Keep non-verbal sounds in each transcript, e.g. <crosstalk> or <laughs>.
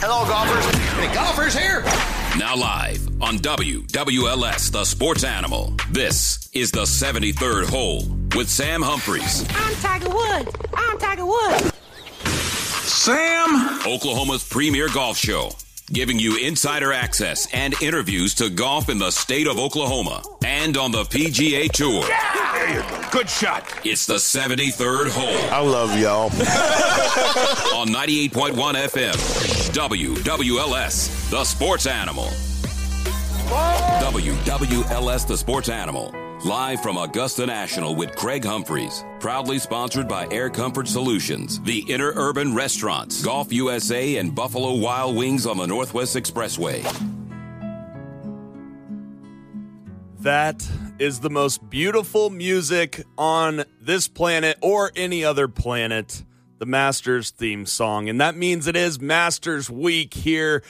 Hello, golfers. Any golfers here? Now live on WWLS, the Sports Animal. This is the 73rd hole with Sam Humphreys. I'm Tiger Woods. I'm Tiger Woods. Sam. Oklahoma's premier golf show, giving you insider access and interviews to golf in the state of Oklahoma and on the PGA Tour. There you go. Good shot. It's the 73rd hole I love y'all. <laughs> on 98.1 FM. WWLS, the Sports Animal. WWLS, the Sports Animal. Live from Augusta National with Craig Humphreys. Proudly sponsored by Air Comfort Solutions, the Interurban Restaurants, Golf USA, and Buffalo Wild Wings on the Northwest Expressway. That is the most beautiful music on this planet or any other planet. The Masters theme song. And that means it is Masters Week here.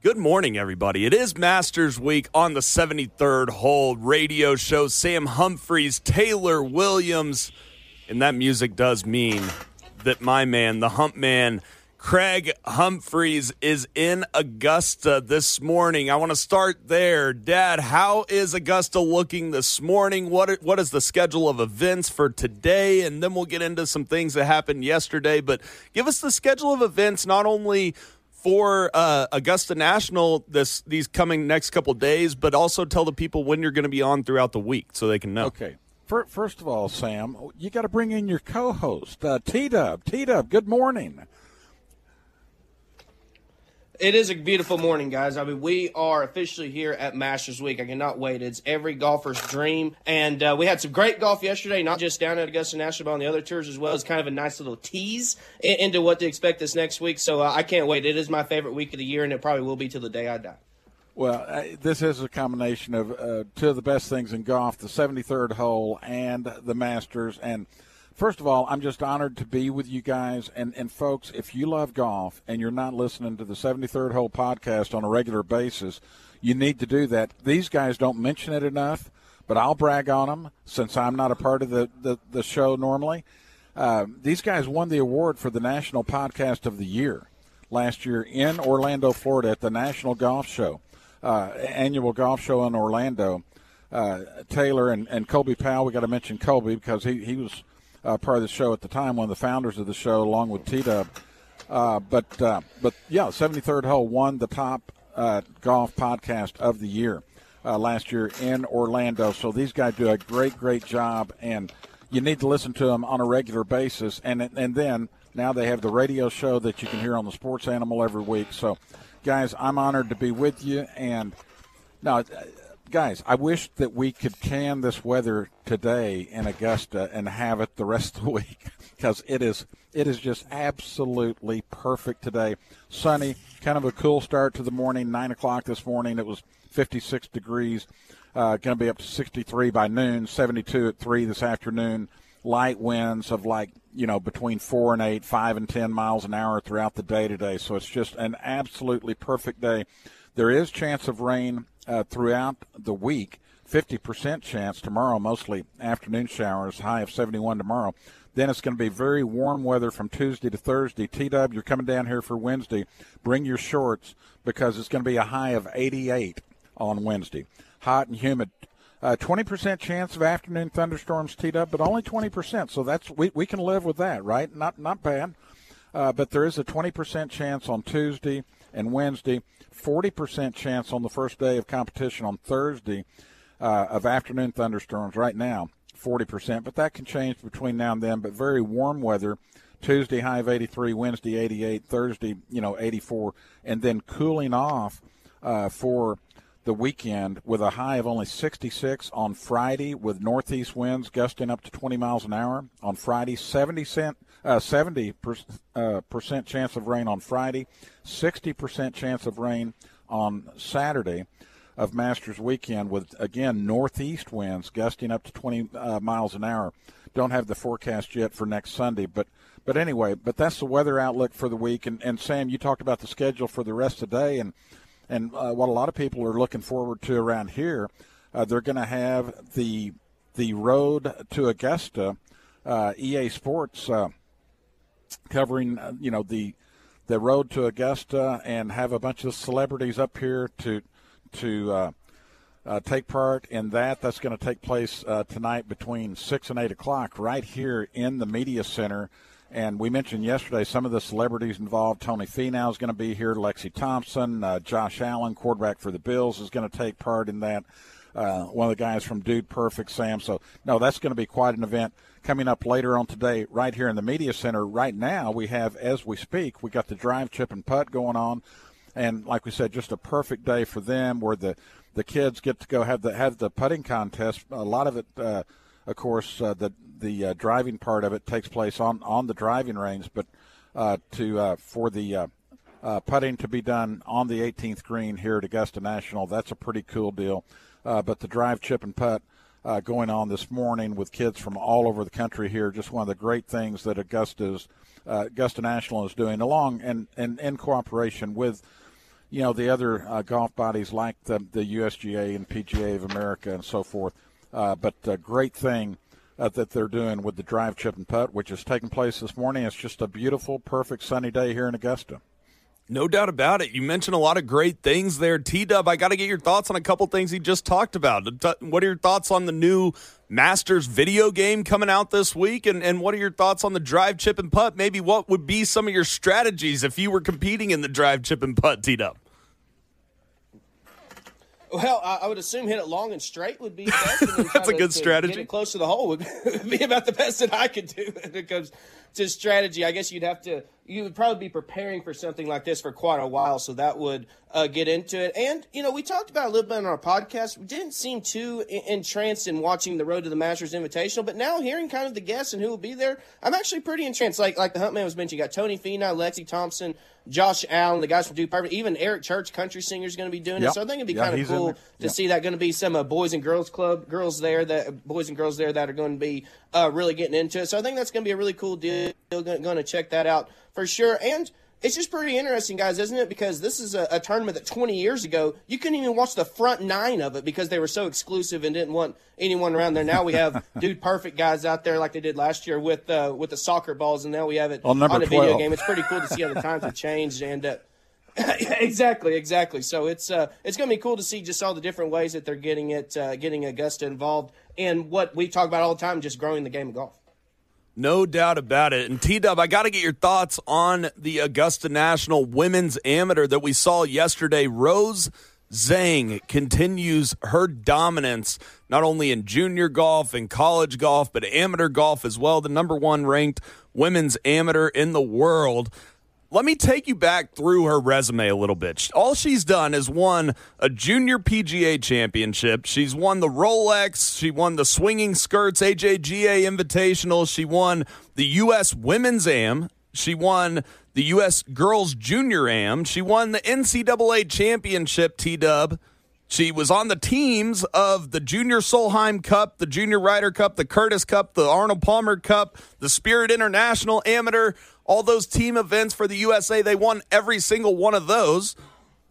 Good morning, everybody. It is Masters Week on the 73rd hole radio show. Sam Humphreys, Taylor Williams. And that music does mean that my man, the Hump Man, Craig Humphreys is in Augusta this morning. I want to start there. Dad, how is Augusta looking this morning? What what is the schedule of events for today? And then we'll get into some things that happened yesterday, but give us the schedule of events not only for uh, Augusta National this these coming next couple days, but also tell the people when you're going to be on throughout the week so they can know. Okay. First of all, Sam, you got to bring in your co-host, uh, T Dub. T Dub, good morning. It is a beautiful morning, guys. I mean, we are officially here at Masters Week. I cannot wait. It's every golfer's dream. And uh, we had some great golf yesterday, not just down at Augusta National, but on the other tours as well. It's kind of a nice little tease into what to expect this next week. So uh, I can't wait. It is my favorite week of the year, and it probably will be till the day I die. Well, this is a combination of uh, two of the best things in golf: the 73rd hole and the Masters. And first of all, I'm just honored to be with you guys. And and folks, if you love golf and you're not listening to the 73rd hole podcast on a regular basis, you need to do that. These guys don't mention it enough, but I'll brag on them since I'm not a part of the the, the show normally. Uh, these guys won the award for the National Podcast of the Year last year in Orlando, Florida, at the National Golf Show, uh, annual golf show in Orlando. Uh, Taylor and, and Colby Powell, we got to mention Colby because he, he was uh, part of the show at the time, one of the founders of the show, along with T Dub. Uh, but uh, but yeah, 73rd hole won the top uh, golf podcast of the year uh, last year in Orlando. So these guys do a great great job, and you need to listen to them on a regular basis. And and then now they have the radio show that you can hear on the Sports Animal every week. So, guys, I'm honored to be with you. And now, guys, I wish that we could can this weather today in Augusta and have it the rest of the <laughs> week because it is it is just absolutely perfect today. Sunny, kind of a cool start to the morning. Nine o'clock this morning, it was 56 degrees. Uh, going to be up to 63 by noon. 72 at three this afternoon. Light winds of like you know between four and eight, five and ten miles an hour throughout the day today. So it's just an absolutely perfect day. There is chance of rain uh, throughout the week. 50% chance tomorrow, mostly afternoon showers, high of 71 tomorrow. Then it's going to be very warm weather from Tuesday to Thursday. T Dub, you're coming down here for Wednesday. Bring your shorts because it's going to be a high of 88 on Wednesday. Hot and humid. Uh, 20% chance of afternoon thunderstorms, T Dub, but only 20%. So that's we, we can live with that, right? Not not bad. Uh, but there is a 20% chance on Tuesday and Wednesday, 40% chance on the first day of competition on Thursday uh, of afternoon thunderstorms right now, 40%, but that can change between now and then. But very warm weather. Tuesday high of 83, Wednesday 88, Thursday, you know, 84, and then cooling off uh, for the weekend with a high of only 66 on Friday with northeast winds gusting up to 20 miles an hour on Friday, 70 cent, uh, 70 per, uh, percent chance of rain on Friday, 60 percent chance of rain on Saturday of Masters weekend with again northeast winds gusting up to 20 uh, miles an hour. Don't have the forecast yet for next Sunday, but but anyway, but that's the weather outlook for the week. And, and Sam, you talked about the schedule for the rest of the day, and and uh, what a lot of people are looking forward to around here. Uh, they're going to have the the road to Augusta, uh, EA Sports uh, covering uh, you know the the road to Augusta and have a bunch of celebrities up here to to uh, uh, take part in that. That's going to take place uh, tonight between six and eight o'clock, right here in the media center. And we mentioned yesterday some of the celebrities involved. Tony Finau is going to be here. Lexi Thompson, uh, Josh Allen, quarterback for the Bills, is going to take part in that. Uh, one of the guys from Dude Perfect, Sam. So, no, that's going to be quite an event coming up later on today, right here in the media center. Right now, we have, as we speak, we got the drive, chip, and putt going on, and like we said, just a perfect day for them, where the the kids get to go have the have the putting contest. A lot of it, uh, of course, uh, the the uh, driving part of it takes place on on the driving range, but uh, to uh, for the uh, uh, putting to be done on the 18th green here at Augusta National, that's a pretty cool deal. Uh, but the drive, chip, and putt uh, going on this morning with kids from all over the country here, just one of the great things that Augusta's uh, Augusta National is doing, along and, and in cooperation with you know the other uh, golf bodies like the, the USGA and PGA of America and so forth. Uh, but a great thing uh, that they're doing with the drive, chip, and putt, which is taking place this morning. It's just a beautiful, perfect sunny day here in Augusta. No doubt about it. You mentioned a lot of great things there. T Dub, I got to get your thoughts on a couple things he just talked about. What are your thoughts on the new Masters video game coming out this week? And, and what are your thoughts on the drive, chip, and putt? Maybe what would be some of your strategies if you were competing in the drive, chip, and putt, T Dub? Well, I, would assume hit it long and straight would be best. <laughs> That's a good to strategy. Get close to the hole would <laughs> be about the best that I could do comes to strategy. I guess you'd have to you would probably be preparing for something like this for quite a while, so that would uh, get into it. And you know, we talked about a little bit on our podcast. We didn't seem too entranced in watching the Road to the Masters Invitational, but now hearing kind of the guests and who will be there, I'm actually pretty entranced. Like like the Huntman was mentioning, you got Tony Finau, Lexi Thompson, Josh Allen, the guys from Dude Perfect, even Eric Church, country singer, is going to be doing yep. it. So I think it'd be kind of cool to see that. Going to be some uh, boys and girls club girls there that boys and girls there that are going to be uh, really getting into it. So I think that's going to be a really cool deal. Going to check that out for sure. And it's just pretty interesting, guys, isn't it? Because this is a, a, tournament that 20 years ago you couldn't even watch the front nine of it because they were so exclusive and didn't want anyone around there. Now we have <laughs> dude perfect guys out there like they did last year with uh, with the soccer balls, and now we have it on, on a video game. It's pretty cool to see how the times have changed and. Uh, <laughs> exactly, exactly. So it's uh, it's going to be cool to see just all the different ways that they're getting it, uh, getting Augusta involved and what we talk about all the time, just growing the game of golf. No doubt about it. And T Dub, I got to get your thoughts on the Augusta National Women's Amateur that we saw yesterday. Rose Zhang continues her dominance not only in junior golf and college golf, but amateur golf as well. The number one ranked women's amateur in the world. Let me take you back through her resume a little bit. All she's done is won a junior PGA championship. She's won the Rolex. She won the Swinging Skirts AJGA Invitational. She won the U.S. Women's Am. She won the U.S. Girls Junior Am. She won the NCAA Championship T Dub. She was on the teams of the Junior Solheim Cup, the Junior Ryder Cup, the Curtis Cup, the Arnold Palmer Cup, the Spirit International Amateur all those team events for the USA. They won every single one of those.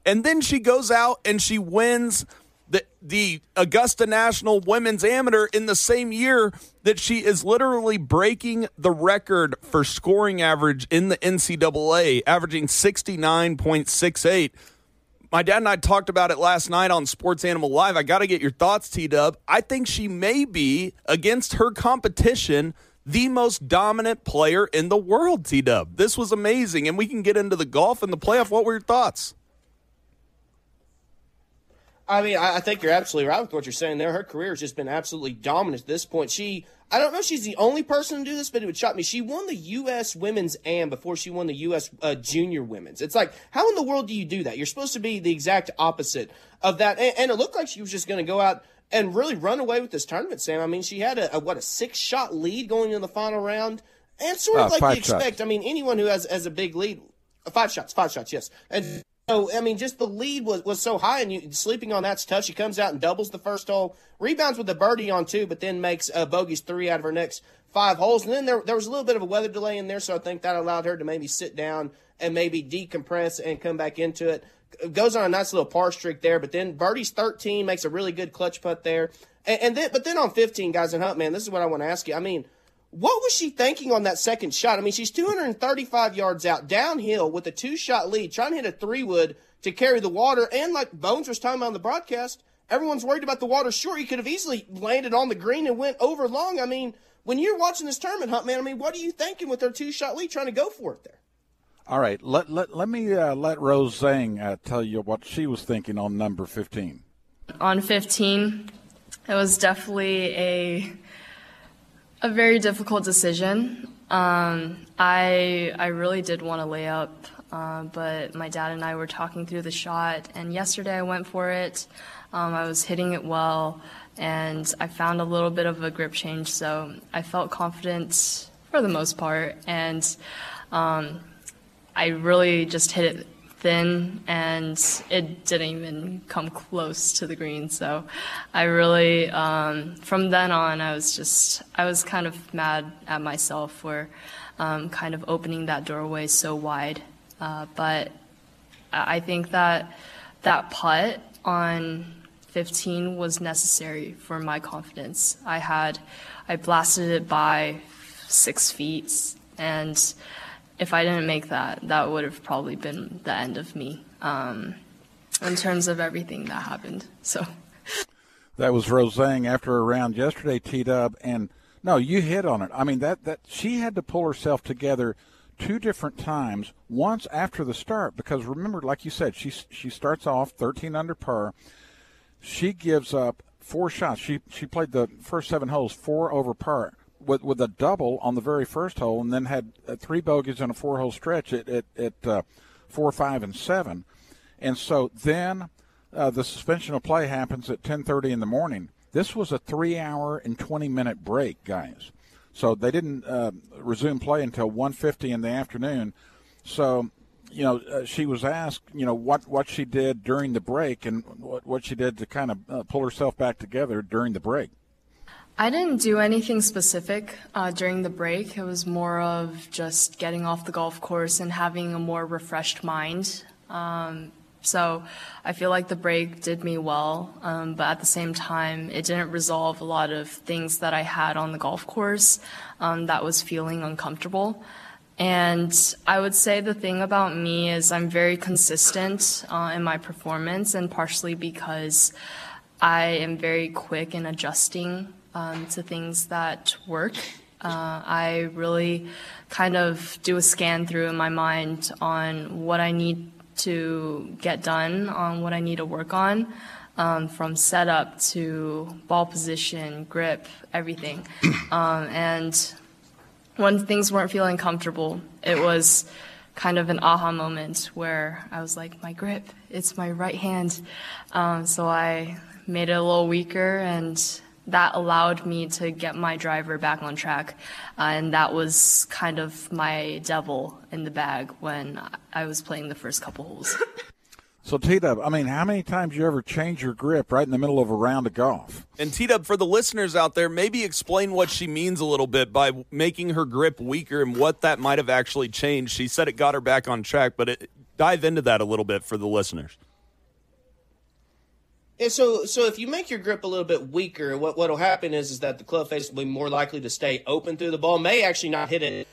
And then she goes out and she wins the the Augusta National Women's Amateur in the same year that she is literally breaking the record for scoring average in the NCAA, averaging 69.68. My dad and I talked about it last night on Sports Animal Live. I got to get your thoughts, T Dub. I think she may be against her competition the most dominant player in the world, T Dub. This was amazing. And we can get into the golf and the playoff. What were your thoughts? I mean, I think you're absolutely right with what you're saying there. Her career has just been absolutely dominant at this point. She, I don't know if she's the only person to do this, but it would shock me. She won the U.S. Women's AM before she won the U.S. Uh, Junior Women's. It's like, how in the world do you do that? You're supposed to be the exact opposite of that. And, and it looked like she was just going to go out and really run away with this tournament, Sam. I mean, she had a, a what a six shot lead going into the final round, and sort of uh, like you expect. Shots. I mean, anyone who has has a big lead, uh, five shots, five shots, yes, and. So I mean, just the lead was, was so high, and you sleeping on that's tough. She comes out and doubles the first hole, rebounds with a birdie on two, but then makes uh, bogeys three out of her next five holes. And then there there was a little bit of a weather delay in there, so I think that allowed her to maybe sit down and maybe decompress and come back into it goes on a nice little par streak there, but then Birdie's 13 makes a really good clutch putt there. And, and then, but then on 15, guys, and Hunt, man, this is what I want to ask you. I mean, What was she thinking on that second shot? I mean, she's 235 yards out downhill with a two shot lead, trying to hit a three wood to carry the water. And like Bones was talking about on the broadcast, everyone's worried about the water. Sure, he could have easily landed on the green and went over long. I mean, when you're watching this tournament hunt, man, I mean, what are you thinking with her two shot lead trying to go for it there? All right, let let, let me uh, let Rose Zhang uh, tell you what she was thinking on number 15. On 15, it was definitely a a very difficult decision. Um, I I really did want to lay up, uh, but my dad and I were talking through the shot, and yesterday I went for it. Um, I was hitting it well, and I found a little bit of a grip change, so I felt confident for the most part, and um, I really just hit it thin and it didn't even come close to the green. So I really, um, from then on, I was just, I was kind of mad at myself for um, kind of opening that doorway so wide. Uh, but I think that that putt on 15 was necessary for my confidence. I had, I blasted it by six feet and if I didn't make that, that would have probably been the end of me um, in terms of everything that happened. So that was Rose Zhang after a round yesterday, T Dub, and no, you hit on it. I mean that that she had to pull herself together two different times. Once after the start, because remember, like you said, she she starts off 13 under par. She gives up four shots. She she played the first seven holes four over par with with a double on the very first hole, and then had uh, three bogeys in a four hole stretch at at, at uh, four, five, and seven, and so then uh, the suspension of play happens at 10:30 in the morning. This was a three-hour and 20-minute break, guys. So they didn't uh, resume play until 1:50 in the afternoon. So you know, uh, she was asked, you know, what, what she did during the break and what, what she did to kind of uh, pull herself back together during the break. I didn't do anything specific uh, during the break. It was more of just getting off the golf course and having a more refreshed mind. Um, so I feel like the break did me well, um, but at the same time, it didn't resolve a lot of things that I had on the golf course um, that was feeling uncomfortable. And I would say the thing about me is I'm very consistent uh, in my performance, and partially because I am very quick in adjusting um, to things that work. Uh, I really kind of do a scan through in my mind on what I need to get done, on what I need to work on, um, from setup to ball position, grip, everything. <clears throat> Um, and when things weren't feeling comfortable, it was kind of an aha moment where I was like, my grip, it's my right hand. Um, so I made it a little weaker and that allowed me to get my driver back on track. Uh, and that was kind of my devil in the bag when I was playing the first couple holes. <laughs> So T Dub, I mean, how many times you ever change your grip right in the middle of a round of golf? And T Dub, for the listeners out there, maybe explain what she means a little bit by making her grip weaker and what that might have actually changed. She said it got her back on track, but it, dive into that a little bit for the listeners. And so, so if you make your grip a little bit weaker, what what'll happen is is that the club face will be more likely to stay open through the ball. May actually not hit it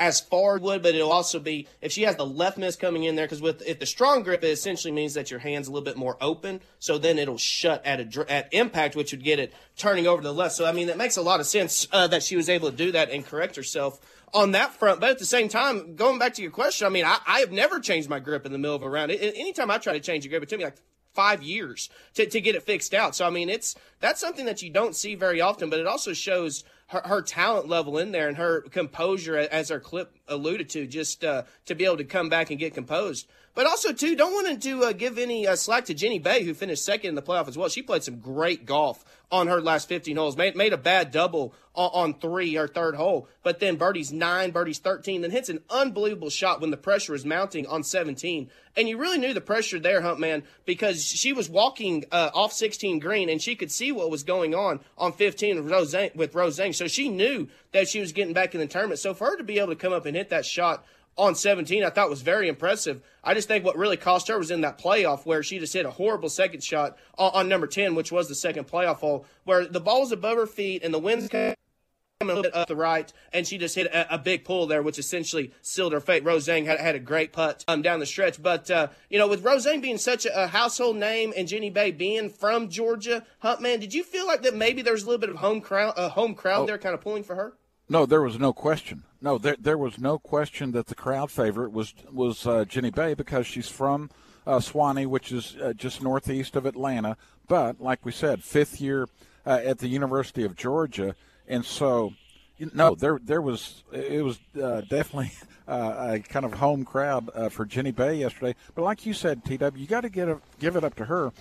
as far would, but it'll also be if she has the left miss coming in there because with if the strong grip, it essentially means that your hand's a little bit more open. So then it'll shut at a at impact, which would get it turning over to the left. So I mean that makes a lot of sense uh, that she was able to do that and correct herself on that front. But at the same time, going back to your question, I mean I, I have never changed my grip in the middle of a round. It, anytime I try to change a grip, it took me like five years to, to get it fixed out. So I mean, it's that's something that you don't see very often, but it also shows her, her talent level in there and her composure, as our clip alluded to, just uh, to be able to come back and get composed. But also, too, don't want to uh, give any uh, slack to Jenny Bae, who finished second in the playoff as well. She played some great golf on her last 15 holes. Made, made a bad double on, on three or third hole, but then birdies nine, birdies 13, then hits an unbelievable shot when the pressure is mounting on 17. And you really knew the pressure there, Huntman, because she was walking uh, off 16 green and she could see what was going on on 15 with Rose Zhang, with Rose Zhang. So she knew that she was getting back in the tournament. So for her to be able to come up and hit that shot on 17, I thought was very impressive. I just think what really cost her was in that playoff where she just hit a horrible second shot on, on number 10, which was the second playoff hole, where the ball was above her feet and the wind's came a little bit up the right, and she just hit a, a, big pull there, which essentially sealed her fate. Rose Zhang had, had a great putt um, down the stretch. But, uh, you know, with Rose Zhang being such a, a, household name and Jenny Bae being from Georgia, Huntman, did you feel like that maybe there's a little bit of home crowd, uh, home crowd oh. there kind of pulling for her? No, there was no question. No, there, there was no question that the crowd favorite was was uh, Jenny Bae because she's from uh, Suwanee, which is uh, just northeast of Atlanta. But like we said, fifth year uh, at the University of Georgia, and so no, there there was it was uh, definitely <laughs> uh, a kind of home crowd uh, for Jenny Bae yesterday. But like you said, TW, you got to get a, give it up to her.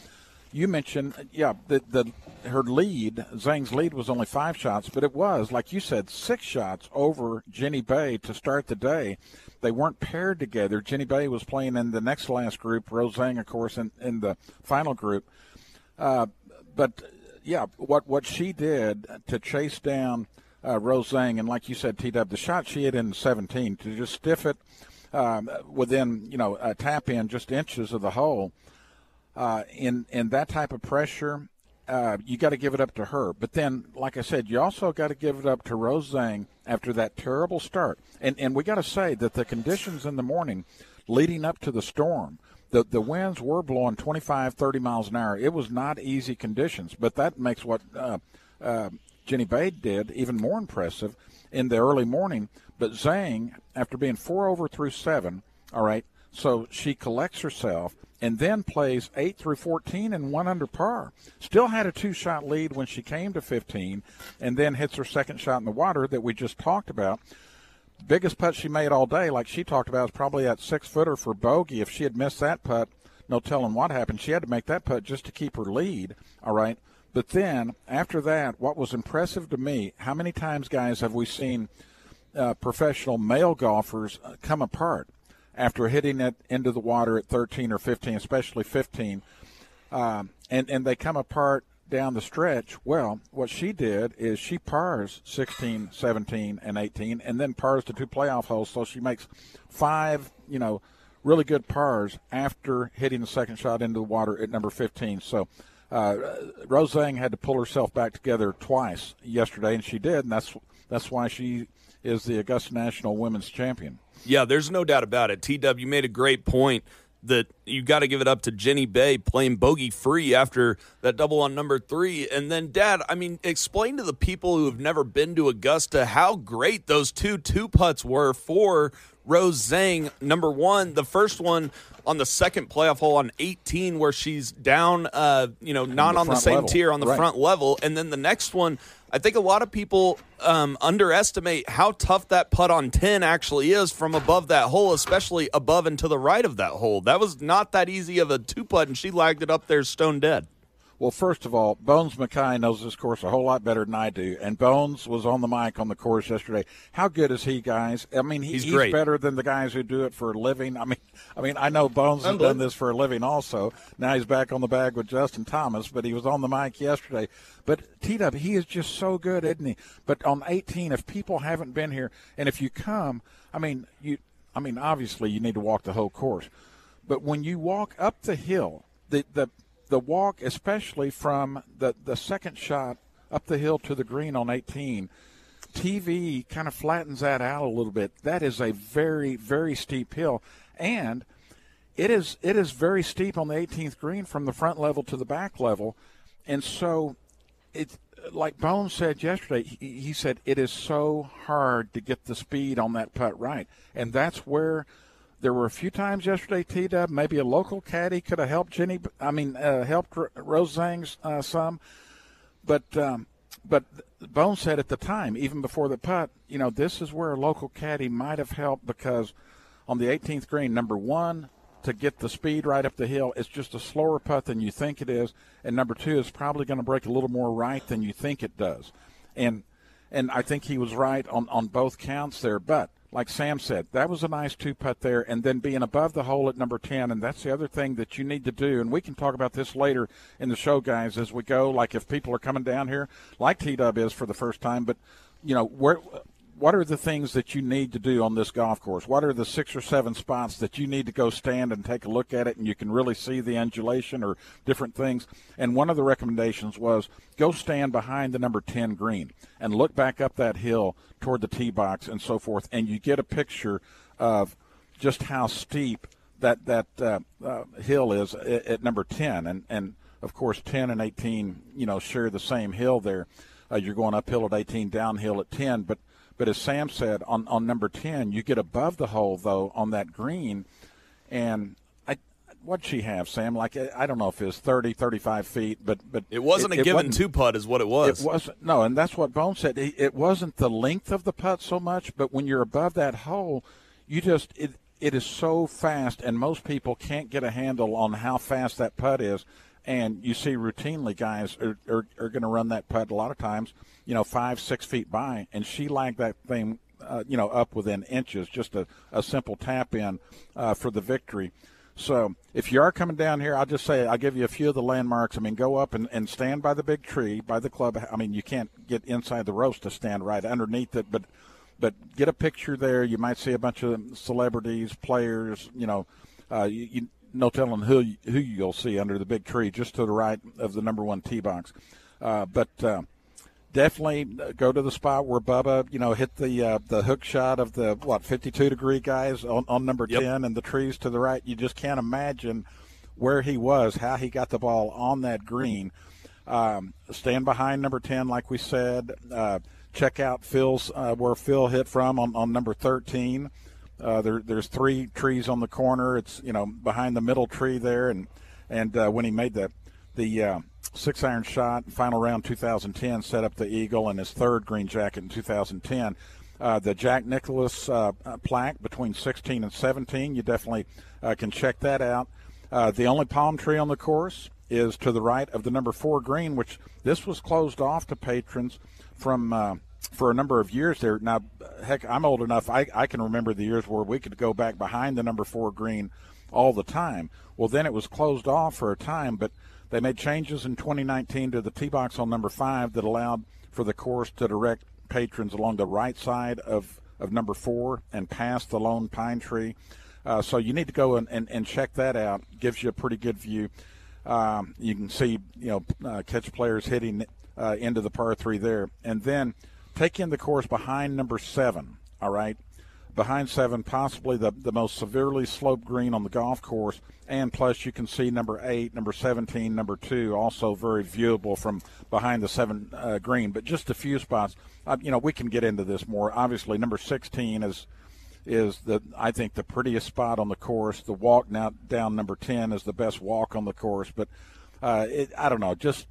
You mentioned, yeah, the, the her lead, Zhang's lead was only five shots, but it was like you said, six shots over Jenny Bae to start the day. They weren't paired together. Jenny Bae was playing in the next last group. Rose Zhang, of course, in, in the final group. Uh, but yeah, what what she did to chase down uh, Rose Zhang, and like you said, T Dub, the shot she hit in 17 to just stiff it um, within you know a tap in just inches of the hole. Uh, in in that type of pressure, uh, you got to give it up to her. But then, like I said, you also got to give it up to Rose Zhang after that terrible start. And and we got to say that the conditions in the morning leading up to the storm. The, the winds were blowing 25, 30 miles an hour. It was not easy conditions, but that makes what uh, uh, Jenny Bae did even more impressive in the early morning. But Zhang, after being four over through seven, all right, so she collects herself and then plays 8 through 14 and one under par. Still had a two shot lead when she came to 15 and then hits her second shot in the water that we just talked about. Biggest putt she made all day, like she talked about, is probably that six footer for bogey. If she had missed that putt, no telling what happened. She had to make that putt just to keep her lead, all right? But then after that, what was impressive to me, how many times, guys, have we seen uh, professional male golfers uh, come apart after hitting it into the water at 13 or 15, especially 15, um, and and they come apart down the stretch. Well, what she did is she pars 16, 17, and 18, and then pars the two playoff holes. So she makes five, you know, really good pars after hitting the second shot into the water at number 15. So uh, Zhang had to pull herself back together twice yesterday, and she did, and that's that's why she is the Augusta National Women's Champion. Yeah, there's no doubt about it. TW made a great point that you got to give it up to Jenny Bae playing bogey free after that double on number three. And then, Dad, I mean, explain to the people who have never been to Augusta how great those two two putts were for Rose Zhang. Number one, the first one on the second playoff hole on 18 where she's down, uh, you know, not the on the same level. tier on the right. front level. And then the next one, I think a lot of people um, underestimate how tough that putt on 10 actually is from above that hole, especially above and to the right of that hole. That was not that easy of a two putt, and she lagged it up there stone dead. Well, first of all, Bones Mackay knows this course a whole lot better than I do, and Bones was on the mic on the course yesterday. How good is he, guys? I mean, he, he's, he's better than the guys who do it for a living. I mean, I mean, I know Bones has done this for a living also. Now he's back on the bag with Justin Thomas, but he was on the mic yesterday. But T Dub, he is just so good, isn't he? But on 18, if people haven't been here, and if you come, I mean, you, I mean, obviously you need to walk the whole course, but when you walk up the hill, the the the walk, especially from the, the second shot up the hill to the green on 18, TV kind of flattens that out a little bit. That is a very, very steep hill. And it is it is very steep on the 18th green from the front level to the back level. And so it like Bones said yesterday, he, he said it is so hard to get the speed on that putt right. And that's where – there were a few times yesterday, T Dub, maybe a local caddy could have helped Jenny. I mean, uh, helped Rose Zhang's uh, some, but um, but Bone said at the time, even before the putt, you know, this is where a local caddy might have helped because on the 18th green, number one, to get the speed right up the hill, it's just a slower putt than you think it is, and number two is probably going to break a little more right than you think it does, and and I think he was right on on both counts there, but like Sam said, that was a nice two putt there, and then being above the hole at number 10. And that's the other thing that you need to do. And we can talk about this later in the show, guys, as we go. Like if people are coming down here, like T Dub is for the first time, but, you know, where. What are the things that you need to do on this golf course? What are the six or seven spots that you need to go stand and take a look at it and you can really see the undulation or different things? And one of the recommendations was go stand behind the number 10 green and look back up that hill toward the tee box and so forth, and you get a picture of just how steep that that uh, uh, hill is at, at, number 10 and and of course 10 and 18 you know share the same hill there uh, you're going uphill at 18 downhill at 10 but but as Sam said, on, on number 10, you get above the hole, though, on that green. And I, what'd she have, Sam? Like, I don't know if it was 30, 35 feet, but. but it wasn't it, a given two putt, is what it was. It wasn't, no, and that's what Bone said. It, it wasn't the length of the putt so much, but when you're above that hole, you just. It, it is so fast, and most people can't get a handle on how fast that putt is. And you see routinely guys are, are, are going to run that putt a lot of times – you know, five, six feet by, and she lagged that thing, uh, you know, up within inches, just a, a simple tap in uh, for the victory. So if you are coming down here, I'll just say I'll give you a few of the landmarks. I mean, go up and, and stand by the big tree, by the club. I mean, you can't get inside the roast to stand right underneath it, but but get a picture there. You might see a bunch of celebrities, players. You know, uh, you, you no telling who who you'll see under the big tree, just to the right of the number one tee box. Uh, but uh, definitely go to the spot where Bubba, you know, hit the uh, the hook shot of the what 52 degree guys on, on number yep. 10 and the trees to the right. You just can't imagine where he was, how he got the ball on that green. Um, stand behind number 10, like we said. Uh, check out Phil's uh, where Phil hit from on, on number 13. Uh, there, there's three trees on the corner. It's you know behind the middle tree there, and and uh, when he made the the uh, six iron shot, final round 2010, set up the Eagle and his third green jacket in 2010. Uh, the Jack Nicklaus uh, uh plaque between 16 and 17, you definitely can check that out. The only palm tree on the course is to the right of the number four green, which this was closed off to patrons from for a number of years there. Now, heck, I'm old enough, I, I can remember the years where we could go back behind the number four green all the time. Well, then it was closed off for a time, but they made changes in 2019 to the tee box on number five that allowed for the course to direct patrons along the right side of, of number four and past the lone pine tree. Uh, so you need to go and, and, and, check that out. Gives you a pretty good view. Um, you can see, you know, uh, catch players hitting uh, into the par three there. And then take in the course behind number seven, all right? behind seven, possibly the, the most severely sloped green on the golf course. And plus, you can see number eight, number 17, number two, also very viewable from behind the seven uh, green. But just a few spots. Uh, you know, we can get into this more. Obviously, number 16 is is the I think the prettiest spot on the course. The walk now down number 10 is the best walk on the course. But uh, it, I don't know, just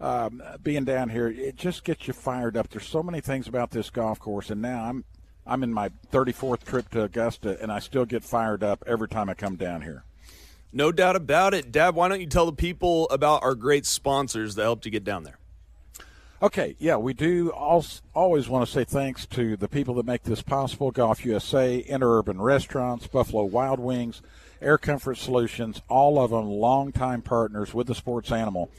um, being down here, it just gets you fired up. There's so many things about this golf course, and now I'm I'm in my 34th trip to Augusta, and I still get fired up every time I come down here. No doubt about it. Dab, why don't you tell the people about our great sponsors that helped you get down there? Okay, yeah, we do also always want to say thanks to the people that make this possible Golf USA, Interurban Restaurants, Buffalo Wild Wings, Air Comfort Solutions, all of them longtime partners with the sports animal.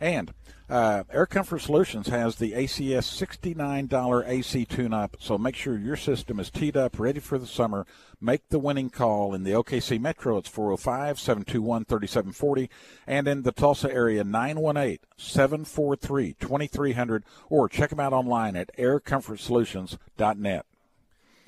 And uh, Air Comfort Solutions has the ACS $69 AC tune up, so make sure your system is teed up, ready for the summer. Make the winning call in the OKC Metro. It's 405 721 3740. And in the Tulsa area, 918 743 2300. Or check them out online at aircomfortsolutions.net.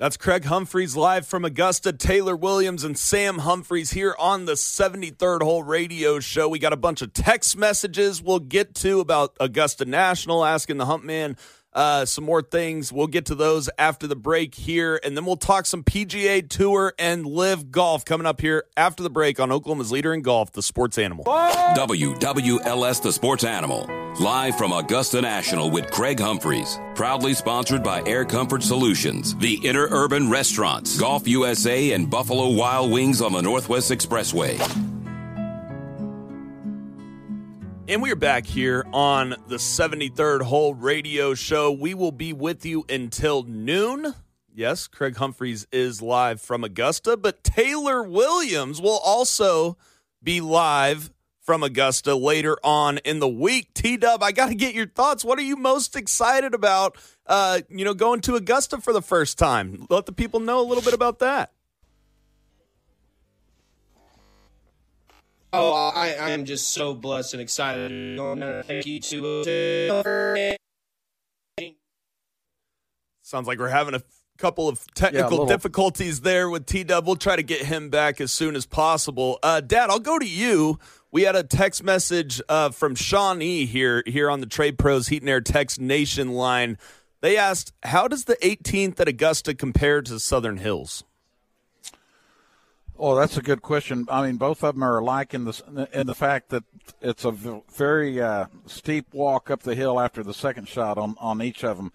That's Craig Humphreys live from Augusta. Taylor Williams and Sam Humphreys here on the 73rd Hole Radio Show. We got a bunch of text messages we'll get to about Augusta National, asking the Hump Man uh, some more things. We'll get to those after the break here, and then we'll talk some PGA Tour and LIV Golf coming up here after the break on Oklahoma's leader in golf, the Sports Animal. WWLS, the Sports Animal, live from Augusta National with Craig Humphreys. Proudly sponsored by Air Comfort Solutions, the Interurban Restaurants, Golf USA, and Buffalo Wild Wings on the Northwest Expressway. And we are back here on the 73rd Hole Radio Show. We will be with you until noon. Yes, Craig Humphreys is live from Augusta, but Taylor Williams will also be live from Augusta later on in the week. T Dub, I got to get your thoughts. What are you most excited about? Uh, you know, going to Augusta for the first time. Let the people know a little bit about that. Oh, I, I am just so blessed and excited. Thank you to. Sounds like we're having a couple of technical little- difficulties there with T Dub. We'll try to get him back as soon as possible. Uh, Dad, I'll go to you. We had a text message uh, from Shawnee here here on the Trade Pros Heat and Air Text Nation line. They asked, "How does the 18th at Augusta compare to Southern Hills?" Oh, that's a good question. I mean, both of them are alike in the in the fact that it's a very uh, steep walk up the hill after the second shot on, on each of them,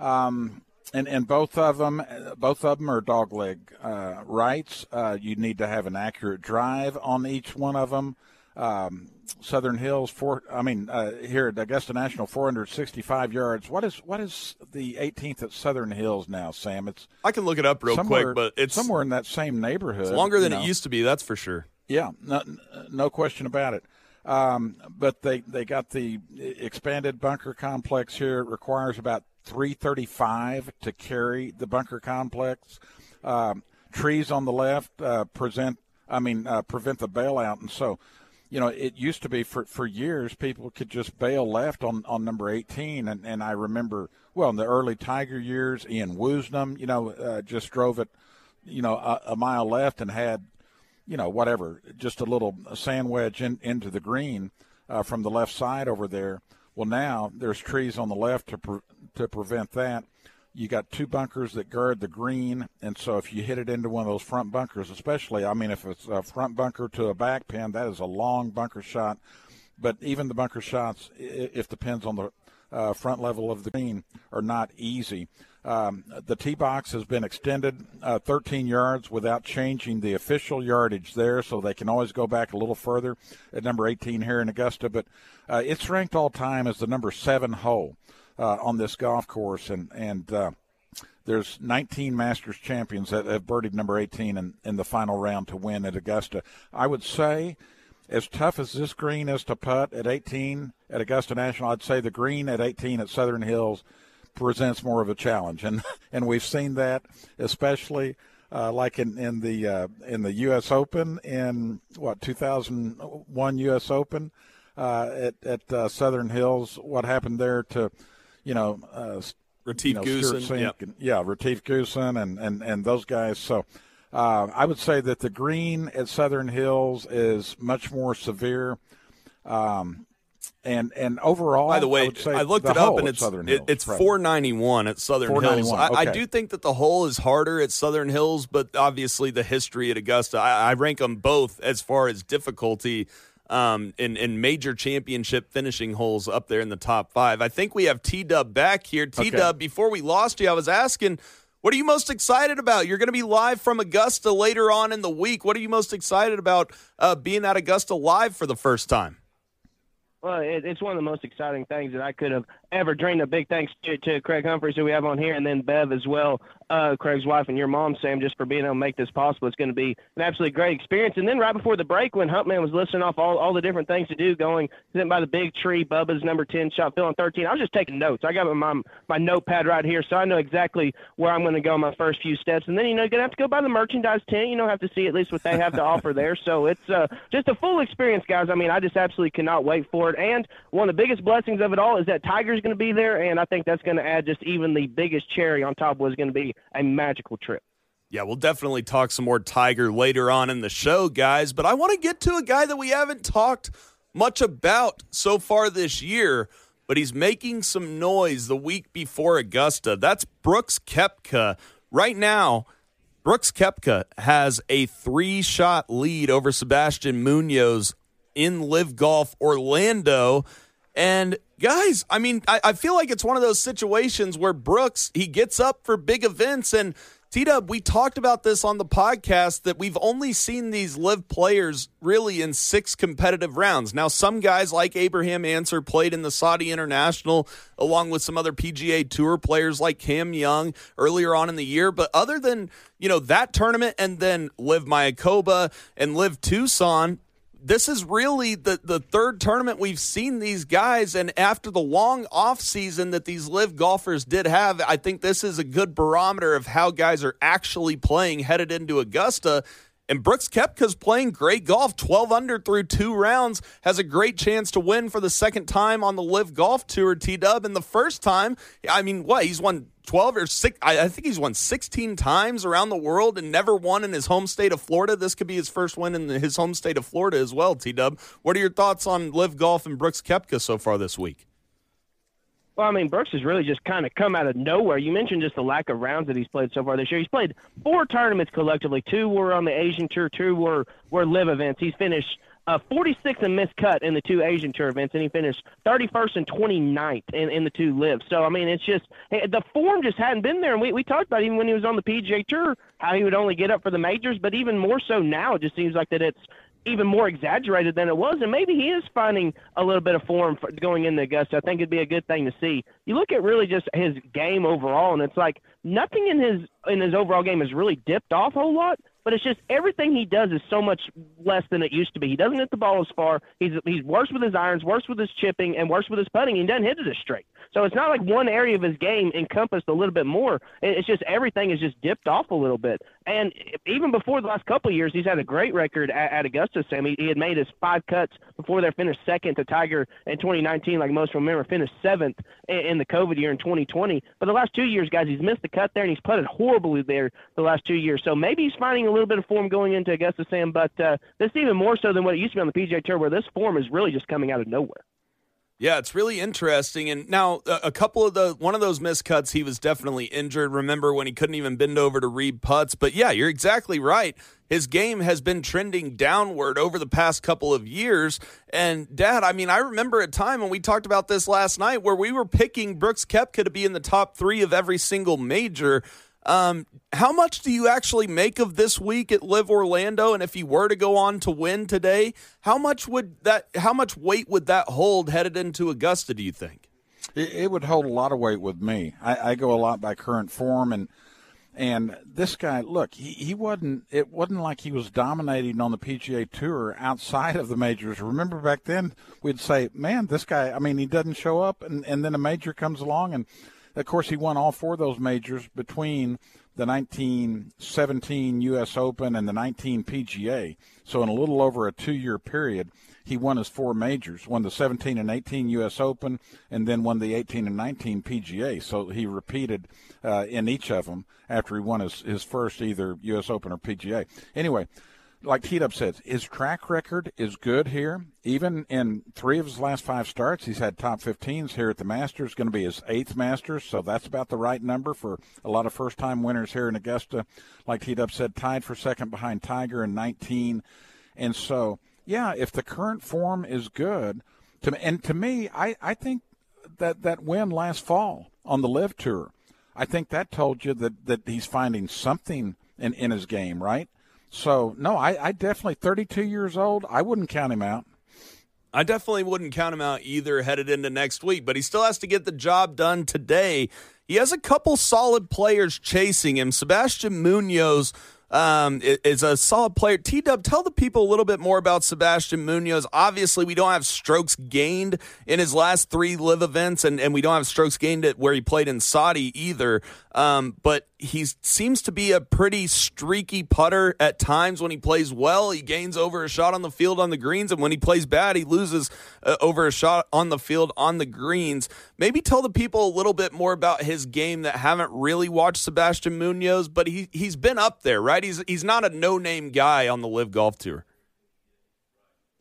um, and and both of them both of them are dogleg uh, rights. Uh, you need to have an accurate drive on each one of them. Um, Southern Hills, four. I mean, uh, here at Augusta National, 465 yards. What is what is the 18th at Southern Hills now, Sam? It's I can look it up real quick, but it's somewhere in that same neighborhood. it's longer than you it used to be. That's for sure. Yeah, no, no question about it. Um, but they, they got the expanded bunker complex here. It requires about 335 to carry the bunker complex. Um, trees on the left uh, present, I mean, uh, prevent the bailout, and so. You know, it used to be for, for years people could just bail left on, on number 18. And, and I remember, well, in the early Tiger years, Ian Woosnam, you know, uh, just drove it, you know, a, a mile left and had you know, whatever, just a little sand wedge in, into the green uh, from the left side over there. Well, now there's trees on the left to pre- to prevent that. You got two bunkers that guard the green, and so if you hit it into one of those front bunkers, especially, I mean, if it's a front bunker to a back pin, that is a long bunker shot. But even the bunker shots, if the pins on the uh, front level of the green are not easy. Um, the tee box has been extended uh, 13 yards without changing the official yardage there, so they can always go back a little further at number 18 here in Augusta. But uh, it's ranked all time as the number seven hole uh, on this golf course, and and uh, there's 19 Masters champions that have birdied number 18 in, in the final round to win at Augusta. I would say, as tough as this green is to putt at 18 at Augusta National, I'd say the green at 18 at Southern Hills presents more of a challenge, and <laughs> and we've seen that especially. Uh, like in in the uh, in the U.S. Open in what 2001 U.S. Open uh, at at uh, Southern Hills, what happened there to you know uh, Retief you know, Goosen, yep. and, yeah, Retief Goosen and, and, and those guys. So uh, I would say that the green at Southern Hills is much more severe. Um, and and overall, By the I, way, would say I looked it up and it's Southern Hills, it's 491 at Southern Hills. 491, I, I do think that the hole is harder at Southern Hills, but obviously the history at Augusta, I, I rank them both as far as difficulty um, in in major championship finishing holes up there in the top five. I think we have T Dub back here. T Dub, before we lost you, I was asking. What are you most excited about? You're going to be live from Augusta later on in the week. What are you most excited about uh, being at Augusta live for the first time? Well, it, it's one of the most exciting things that I could have ever dreamed of. Big thanks to, to Craig Humphreys, who we have on here, and then Bev as well, uh, Craig's wife, and your mom, Sam, just for being able to make this possible. It's going to be an absolutely great experience. And then right before the break, when Huntman was listing off all, all the different things to do, going sitting by the big tree, Bubba's number 10 shot, on 13, I was just taking notes. I got my, my notepad right here, so I know exactly where I'm going to go my first few steps. And then, you know, you're going to have to go by the merchandise tent. You know, have to see at least what they have to offer there. So it's uh, just a full experience, guys. I mean, I just absolutely cannot wait for it. And one of the biggest blessings of it all is that Tiger's going to be there, and I think that's going to add just even the biggest cherry on top what's going to be a magical trip. Yeah, we'll definitely talk some more Tiger later on in the show, guys. But I want to get to a guy that we haven't talked much about so far this year, but he's making some noise the week before Augusta. That's Brooks Koepka. Right now, Brooks Koepka has a three shot lead over Sebastian Munoz in LIV Golf Orlando. And guys, I mean, I, I feel like it's one of those situations where Brooks, he gets up for big events. And T Dub, we talked about this on the podcast that we've only seen these LIV players really in six competitive rounds. Now, some guys like Abraham Ancer played in the Saudi International along with some other PGA Tour players like Cam Young earlier on in the year. But other than, you know, that tournament and then LIV Mayakoba and LIV Tucson, this is really the, the third tournament we've seen these guys. And after the long off season that these LIV golfers did have, I think this is a good barometer of how guys are actually playing headed into Augusta. And Brooks Koepka's playing great golf, 12 under through two rounds, has a great chance to win for the second time on the LIV Golf Tour, T Dub. And the first time, I mean, what? He's won 12 or 6 I, think he's won 16 times around the world and never won in his home state of Florida. This could be his first win in his home state of Florida as well, T Dub. What are your thoughts on LIV Golf and Brooks Koepka so far this week? Well, I mean, Brooks has really just kind of come out of nowhere. You mentioned just the lack of rounds that he's played so far this year. He's played four tournaments collectively. Two were on the Asian Tour, two were were LIV events. He's finished uh, 46th and missed cut in the two Asian Tour events, and he finished 31st and 29th in, in the two LIV. So, I mean, it's just the form just hadn't been there. And we, we talked about even when he was on the PGA Tour how he would only get up for the majors, but even more so now, it just seems like that it's even more exaggerated than it was, and maybe he is finding a little bit of form for going into Augusta. I think it'd be a good thing to see. You look at really just his game overall, and it's like nothing in his in his overall game has really dipped off a whole lot but it's just everything he does is so much less than it used to be. He doesn't hit the ball as far. He's he's worse with his irons, worse with his chipping, and worse with his putting. He doesn't hit it as straight. So it's not like one area of his game encompassed a little bit more. It's just everything has just dipped off a little bit. And even before the last couple of years, he's had a great record at, at Augusta. Sam, he, he had made his five cuts before they finished second to Tiger in 2019, like most remember, finished seventh in, in the COVID year in 2020. But the last two years, guys, he's missed the cut there and he's putted horribly there the last two years. So maybe he's finding a little bit of form going into Augusta, Sam. But uh, this is even more so than what it used to be on the PGA Tour, where this form is really just coming out of nowhere. Yeah, it's really interesting. And now a couple of the one of those miscuts, he was definitely injured. Remember when he couldn't even bend over to read putts? But yeah, you're exactly right. His game has been trending downward over the past couple of years. And Dad, I mean, I remember a time when we talked about this last night where we were picking Brooks Koepka to be in the top three of every single major. Um, how much do you actually make of this week at LIV Orlando? And if he were to go on to win today, how much would that? How much weight would that hold headed into Augusta? Do you think? It, it would hold a lot of weight with me. I, I, go a lot by current form, and and this guy, look, he, he wasn't. It wasn't like he was dominating on the PGA Tour outside of the majors. Remember back then, we'd say, "Man, this guy. I mean, he doesn't show up, and and then a major comes along and." Of course, he won all four of those majors between the 1917 U.S. Open and the 19 PGA. So, in a little over a two year period, he won his four majors, won the 17 and 18 U.S. Open, and then won the 18 and 19 PGA. So, he repeated uh, in each of them after he won his, his first either U.S. Open or PGA. Anyway, like Heat Up says, his track record is good here. Even in three of his last five starts, he's had top 15s here at the Masters. Going to be his eighth Masters, so that's about the right number for a lot of first-time winners here in Augusta. Like Heat Up said, tied for second behind Tiger in 19. And so, yeah, if the current form is good, to, and to me, I, I think that that win last fall on the LIV Tour, I think that told you that, that he's finding something in, in his game, right? So no, I, I definitely 32 years old. I wouldn't count him out. I definitely wouldn't count him out either headed into next week, but he still has to get the job done today. He has a couple solid players chasing him. Sebastian Munoz um, is a solid player. T Dub, tell the people a little bit more about Sebastian Munoz. Obviously, we don't have strokes gained in his last three LIV events, and, and we don't have strokes gained at where he played in Saudi either. Um, but he seems to be a pretty streaky putter at times. When he plays well, he gains over a shot on the field on the greens, and when he plays bad, he loses uh, over a shot on the field on the greens. Maybe tell the people a little bit more about his game that haven't really watched Sebastian Munoz, but he he's been up there, right? He's he's not a no name guy on the LIV Golf Tour.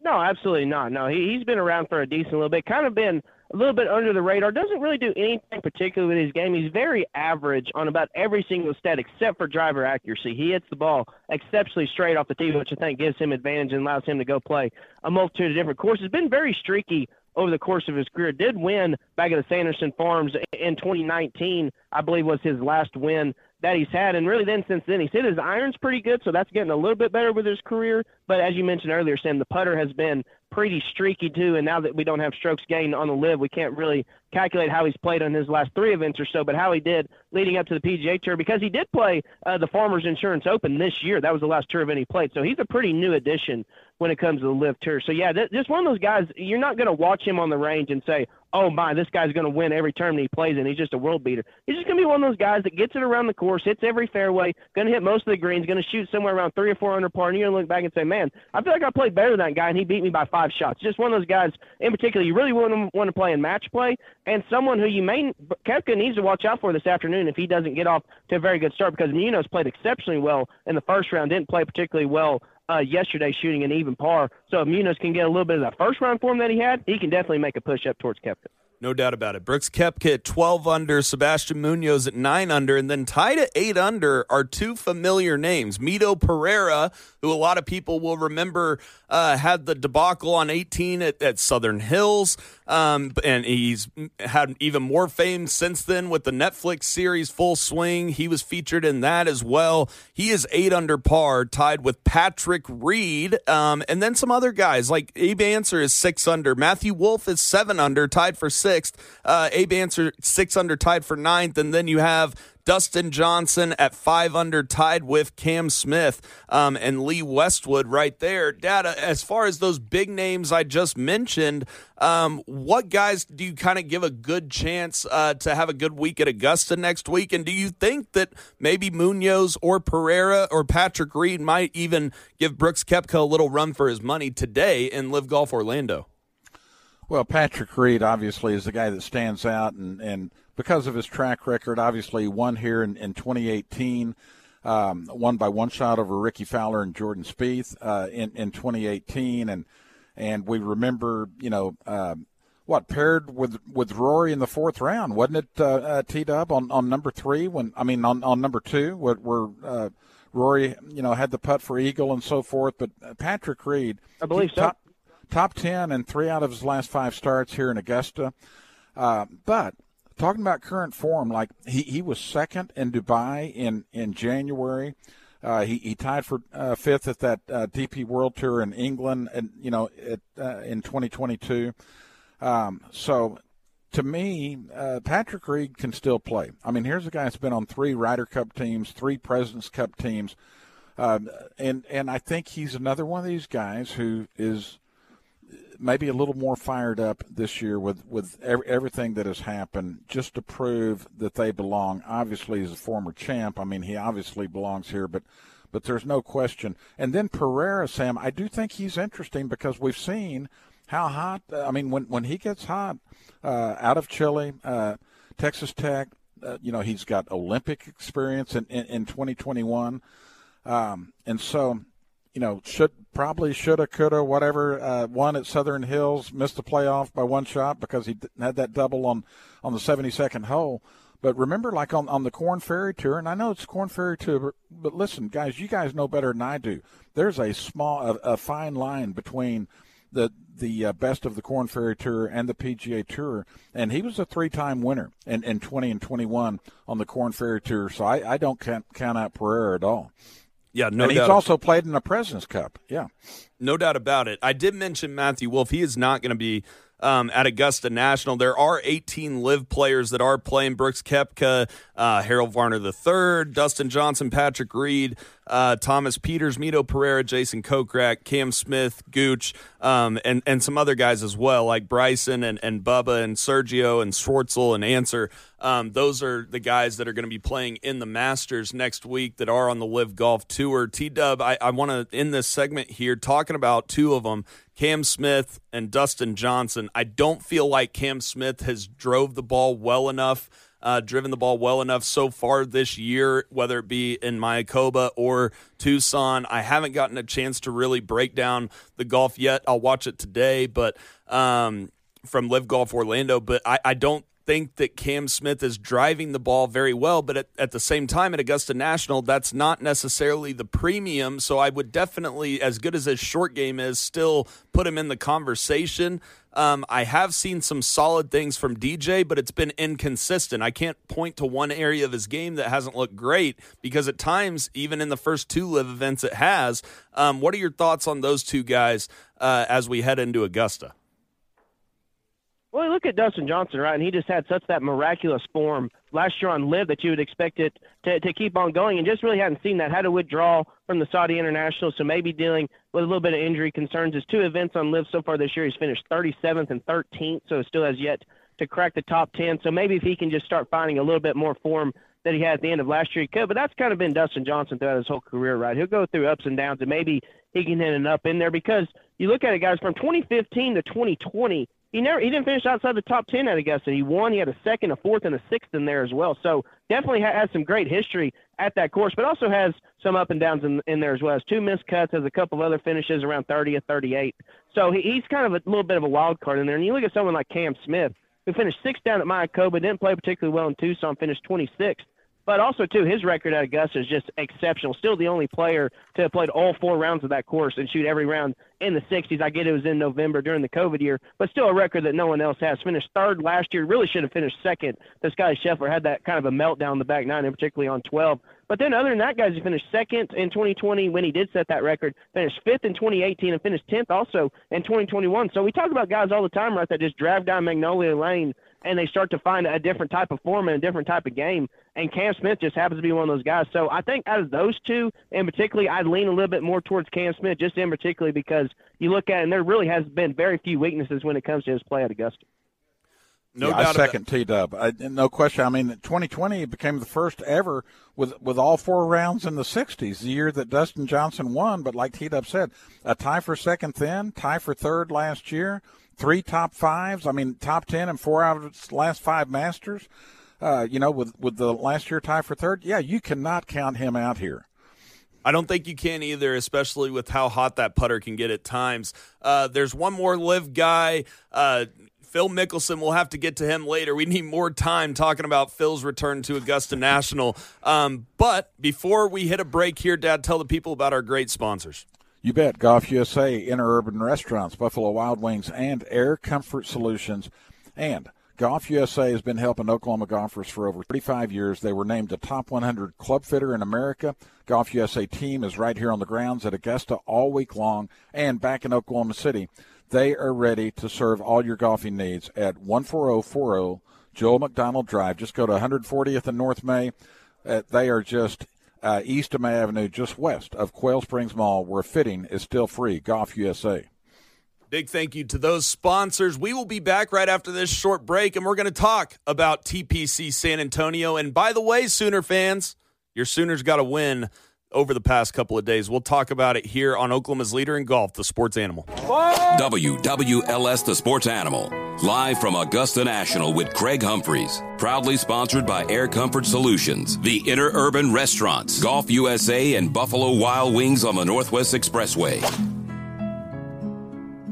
No, absolutely not. No, he he's been around for a decent little bit. Kind of been a little bit under the radar. Doesn't really do anything particular with his game. He's very average on about every single stat except for driver accuracy. He hits the ball exceptionally straight off the tee, which I think gives him advantage and allows him to go play a multitude of different courses. Been very streaky over the course of his career. Did win back at the Sanderson Farms in 2019, I believe was his last win that he's had. And really, then since then, he's hit his irons pretty good, so that's getting a little bit better with his career. But as you mentioned earlier, Sam, the putter has been pretty streaky too. And now that we don't have strokes gained on the LIV, we can't really calculate how he's played on his last three events or so, but how he did leading up to the PGA Tour because he did play uh, the Farmers Insurance Open this year. That was the last tour event he played. So he's a pretty new addition when it comes to the LIV Tour. So yeah, th- just one of those guys. You're not going to watch him on the range and say, "Oh my, this guy's going to win every tournament he plays in. He's just a world beater." He's just going to be one of those guys that gets it around the course, hits every fairway, going to hit most of the greens, going to shoot somewhere around three or four under par, and you're going to look back and say, "Man, I feel like I played better than that guy, and he beat me by five shots." Just one of those guys, in particular, you really to want to play in match play, and someone who you may Koepka needs to watch out for this afternoon if he doesn't get off to a very good start because Munoz played exceptionally well in the first round, didn't play particularly well uh, yesterday shooting an even par. So if Munoz can get a little bit of that first round form that he had, he can definitely make a push up towards Koepka. No doubt about it. Brooks Koepka at 12 under, Sebastian Munoz at 9 under, and then tied at 8 under are two familiar names. Mito Pereira, who a lot of people will remember uh, had the debacle on 18 at, at Southern Hills, um, and he's had even more fame since then with the Netflix series Full Swing. He was featured in that as well. He is 8 under par, tied with Patrick Reed, um, and then some other guys like Abe Ancer is 6 under. Matthew Wolff is 7 under, tied for 6 sixth. Uh, Abe Ancer six under, tied for ninth, and then you have Dustin Johnson at five under, tied with Cam Smith um, and Lee Westwood right there. Data, as far as those big names I just mentioned, um, what guys do you kind of give a good chance uh, to have a good week at Augusta next week? And do you think that maybe Munoz or Pereira or Patrick Reed might even give Brooks Koepka a little run for his money today in LIV Golf Orlando? Well, Patrick Reed obviously is the guy that stands out, and, and because of his track record, obviously won here in, in 2018, um, won by one shot over Rickie Fowler and Jordan Spieth uh, in in 2018, and and we remember, you know. Uh, what paired with with Rory in the fourth round, wasn't it? Uh, uh, T Dub on, on number three when I mean on, on number two where, where uh, Rory you know had the putt for eagle and so forth. But Patrick Reed, I believe so. Top, top 10 and three out of his last five starts here in Augusta. Uh, but talking about current form, like he, he was second in Dubai in, in January. Uh, he, he tied for uh, fifth at that uh, DP World Tour in England, and you know, it, uh, in 2022. Um, so, to me, uh, Patrick Reed can still play. I mean, here's a guy that's been on three Ryder Cup teams, three Presidents Cup teams, um, and and I think he's another one of these guys who is maybe a little more fired up this year with with everything that has happened, just to prove that they belong. Obviously, as a former champ, I mean, he obviously belongs here, but but there's no question. And then Pereira, Sam, I do think he's interesting because we've seen how hot. I mean, when when he gets hot uh, out of Chile, uh, Texas Tech, uh, you know, he's got Olympic experience in in, in 2021, um, and so you know, should probably shoulda, coulda, whatever. Uh, won at Southern Hills, missed the playoff by one shot because he had that double on on the 72nd hole. But remember, like on, on the Corn Ferry Tour, and I know it's Corn Ferry Tour, but listen, guys, you guys know better than I do. There's a small, a, a fine line between the the uh, best of the Corn Ferry Tour and the PGA Tour, and he was a three-time winner in, in 20 and 21 on the Corn Ferry Tour. So I, I don't count, count out Pereira at all. Yeah, no and he's also played in the President's Cup. Yeah. No doubt about it. I did mention Matthew Wolff. He is not going to be um, at Augusta National. There are 18 LIV players that are playing Brooks Koepka, uh, Harold Varner III, Dustin Johnson, Patrick Reed, uh, Thomas Pieters, Mito Pereira, Jason Kokrak, Cam Smith, Gooch, um, and, and some other guys as well, like Bryson and, and Bubba and Sergio and Schwartzel and Ancer. Um, those are the guys that are going to be playing in the Masters next week that are on the LIV Golf Tour. T Dub, I, I want to end this segment here talking about two of them. Cam Smith and Dustin Johnson. I don't feel like Cam Smith has drove the ball well enough, uh, driven the ball well enough so far this year, whether it be in Mayakoba or Tucson. I haven't gotten a chance to really break down the golf yet. I'll watch it today, but um, from LIV Golf Orlando. But I, I don't think that Cam Smith is driving the ball very well, but at, at the same time at Augusta National, that's not necessarily the premium. So I would definitely, as good as his short game is, still put him in the conversation. Um, I have seen some solid things from DJ, but it's been inconsistent. I can't point to one area of his game that hasn't looked great because at times, even in the first two LIV events, it has. Um, what are your thoughts on those two guys uh, as we head into Augusta? Well, look at Dustin Johnson, right? And he just had such that miraculous form last year on LIV that you would expect it to, to keep on going and just really hadn't seen that. Had to withdraw from the Saudi International, so maybe dealing with a little bit of injury concerns. His two events on LIV so far this year, he's finished 37th and 13th, so still has yet to crack the top 10. So maybe if he can just start finding a little bit more form that he had at the end of last year, he could. But that's kind of been Dustin Johnson throughout his whole career, right? He'll go through ups and downs, and maybe he can hit an up in there because you look at it, guys, from 2015 to 2020 – he never he didn't finish outside the top ten at Augusta. He won. He had a second, a fourth, and a sixth in there as well. So definitely has some great history at that course, but also has some up and downs in, in there as well. Has two missed cuts, has a couple of other finishes around 30 or 38. So he, he's kind of a little bit of a wild card in there. And you look at someone like Cam Smith, who finished sixth down at Mayakoba, didn't play particularly well in Tucson, finished 26th. But also, too, his record at Augusta is just exceptional. Still the only player to have played all four rounds of that course and shoot every round in the 60s. I get it was in November during the COVID year, but still a record that no one else has. Finished third last year, really should have finished second. This guy Scheffler had that kind of a meltdown in the back nine, and particularly on 12. But then other than that, guys, he finished second in 2020 when he did set that record, finished fifth in 2018, and finished 10th also in 2021. So we talk about guys all the time, right, that just drive down Magnolia Lane and they start to find a different type of form and a different type of game. And Cam Smith just happens to be one of those guys. So I think out of those two, and particularly, I'd lean a little bit more towards Cam Smith, just in particularly because you look at it, and there really has been very few weaknesses when it comes to his play at Augusta. No yeah, doubt. I second T Dub. No question. I mean, 2020 became the first ever with with all four rounds in the 60s. The year that Dustin Johnson won, but like T Dub said, a tie for second, then tie for third last year three top fives. I mean, top ten and four out of its last five Masters. Uh, you know, with with the last year tie for third, yeah, you cannot count him out here. I don't think you can either, especially with how hot that putter can get at times. Uh, there's one more LIV guy. Uh, Phil Mickelson, we'll have to get to him later. We need more time talking about Phil's return to Augusta National. Um, but before we hit a break here, Dad, tell the people about our great sponsors. You bet. Golf USA, Interurban Restaurants, Buffalo Wild Wings, and Air Comfort Solutions. And Golf USA has been helping Oklahoma golfers for over 35 years. They were named the top 100 club fitter in America. Golf USA team is right here on the grounds at Augusta all week long and back in Oklahoma City. They are ready to serve all your golfing needs at 14040 Joel McDonald Drive. Just go to 140th and North May. Uh, they are just uh, east of May Avenue, just west of Quail Springs Mall, where fitting is still free. Golf USA. Big thank you to those sponsors. We will be back right after this short break, and we're going to talk about TPC San Antonio. And by the way, Sooner fans, your Sooners got a win over the past couple of days. We'll talk about it here on Oklahoma's leader in golf, the Sports Animal. WWLS, the Sports Animal. Live from Augusta National with Craig Humphreys. Proudly sponsored by Air Comfort Solutions, the Interurban Restaurants, Golf USA, and Buffalo Wild Wings on the Northwest Expressway.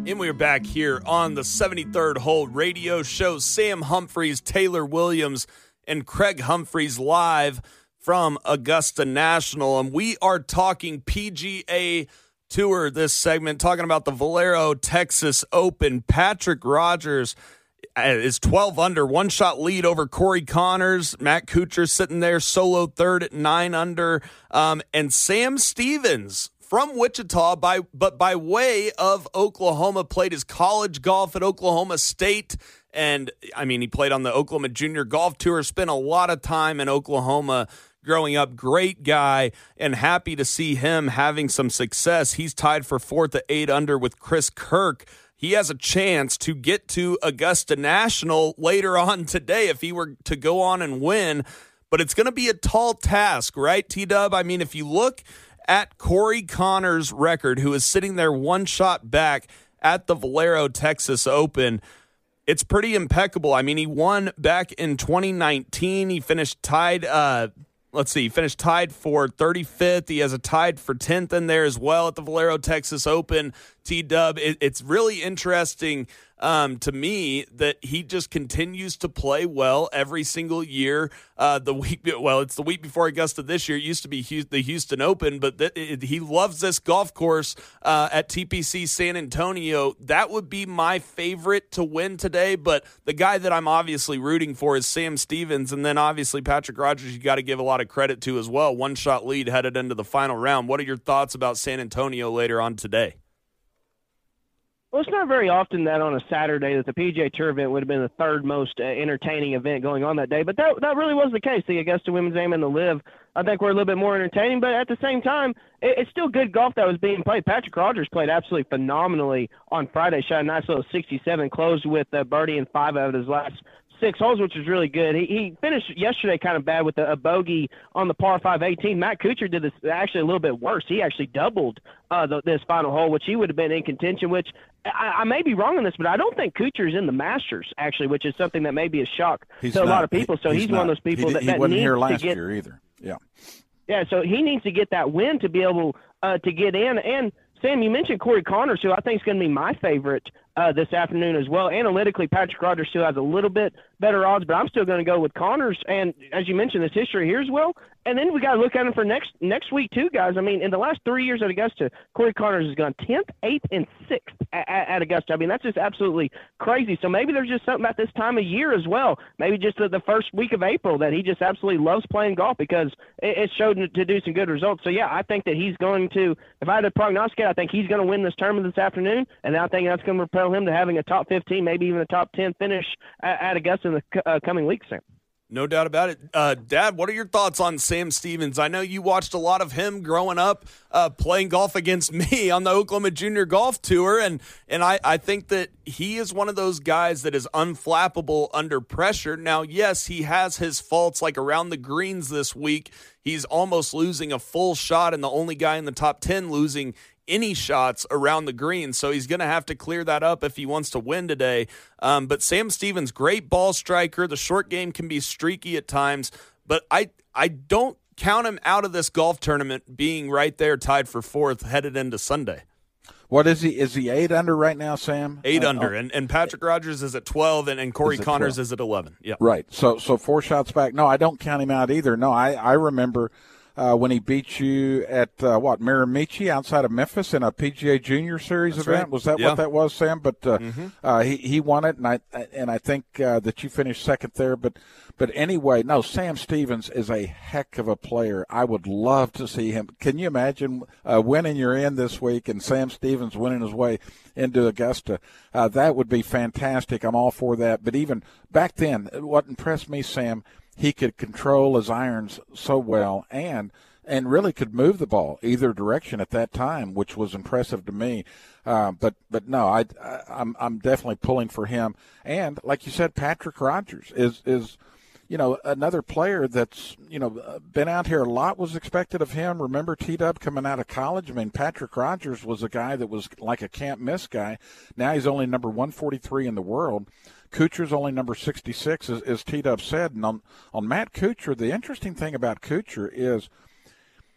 And we're back here on the 73rd Hole radio show. Sam Humphreys, Taylor Williams, and Craig Humphreys live from Augusta National. And we are talking PGA Tour this segment, talking about the Valero Texas Open. Patrick Rodgers uh, is 12 under, one shot lead over Corey Conners. Matt Kuchar sitting there solo third at nine under. Um, and Sam Stevens from Wichita, by but by way of Oklahoma, played his college golf at Oklahoma State. And I mean, he played on the Oklahoma Junior Golf Tour, spent a lot of time in Oklahoma growing up. Great guy, and happy to see him having some success. He's tied for fourth at eight under with Chris Kirk. He has a chance to get to Augusta National later <laughs> on today if he were to go on and win. But it's going to be a tall task, right, T Dub? I mean, if you look at Corey Conners' record, who is sitting there one shot back at the Valero Texas Open, it's pretty impeccable. I mean, he won back in 2019. He finished tied uh, let's see, he finished tied for 35th. He has a tied for 10th in there as well at the Valero Texas Open. T Dub. It, it's really interesting um, to me that he just continues to play well every single year. Uh, the week, <laughs> well, it's the week before Augusta this year. It used to be the Houston Open, but th- it, he loves this golf course uh, at TPC San Antonio. That would be my favorite to win today, but the guy that I'm obviously rooting for is Sam Stevens, and then obviously Patrick Rodgers. You got to give a lot of credit to as well. One shot lead headed into the final round. What are your thoughts about San Antonio later on today? Well, it's not very often that on a Saturday that the PGA Tour event would have been the third most uh, entertaining event going on that day, but that that really was the case. The Augusta Women's Am and the LIV, I think, were a little bit more entertaining, but at the same time, it, it's still good golf that was being played. Patrick Rodgers played absolutely phenomenally on Friday, shot a nice little 67, closed with a birdie in five out of his last six holes, which was really good. He, he finished yesterday kind of bad with a, a bogey on the par 5 18. Matt Kuchar did this actually a little bit worse. He actually doubled uh, the, this final hole, which he would have been in contention, which I, I may be wrong on this, but I don't think Kuchar is in the Masters, actually, which is something that may be a shock he's to not, a lot of people. So he's, he's, one of those people he, that, he that wasn't here last get, year either. Yeah. Yeah, so he needs to get that win to be able uh, to get in. And Sam, you mentioned Corey Conners, who I think is going to be my favorite uh, this afternoon as well. Analytically, Patrick Rodgers still has a little bit better odds, but I'm still going to go with Conners. And as you mentioned, this history here as well. And then we got to look at him for next next week too, guys. I mean, in the last three years at Augusta, Corey Conners has gone 10th, 8th, and 6th at, at, Augusta. I mean, that's just absolutely crazy. So maybe there's just something about this time of year as well. Maybe just the, the first week of April that he just absolutely loves playing golf because it, it showed to do some good results. So yeah, I think that he's going to. If I had to prognosticate, I think he's going to win this tournament this afternoon, and I think that's going to propel him to having a top 15, maybe even a top 10 finish at, at Augusta in the uh, coming weeks. Sam. No doubt about it. Uh, Dad, what are your thoughts on Sam Stevens? I know you watched a lot of him growing up uh, playing golf against <laughs> me on the Oklahoma Junior Golf Tour, and and I, I think that he is one of those guys that is unflappable under pressure. Now, yes, he has his faults, like around the greens this week. He's almost losing a full shot, and the only guy in the top 10 losing any shots around the green. So he's going to have to clear that up if he wants to win today. Um, but Sam Stevens, great ball striker. The short game can be streaky at times, but I I don't count him out of this golf tournament being right there tied for fourth headed into Sunday. What is he? Is he eight under right now, Sam? Eight uh, under, oh. and, and Patrick Rodgers is at twelve, and, and Corey Is Conners 12. is at eleven. Yeah, Right. So so four shots back. No, I don't count him out either. No, I I remember uh, when he beat you at uh, what Mirimichi outside of Memphis in a PGA Junior Series That's event. right. Was that Yeah. what that was, Sam? But uh, Mhm. uh, he he won it, and I and I think uh, that you finished second there. But but anyway, no, Sam Stevens is a heck of a player. I would love to see him. Can you imagine uh, winning your end this week and Sam Stevens winning his way into Augusta? Uh, that would be fantastic. I'm all for that. But even back then, what impressed me, Sam, he could control his irons so well and and really could move the ball either direction at that time, which was impressive to me. Uh, but but no, I, I I'm I'm definitely pulling for him. And like you said, Patrick Rodgers is is you know another player that's you know been out here a lot was expected of him. Remember T Dub coming out of college? I mean, Patrick Rodgers was a guy that was like a can't miss guy. Now he's only number 143 in the world. Kuchar's only number 66, as, as T Dub said. And on, on Matt Kuchar, the interesting thing about Kuchar is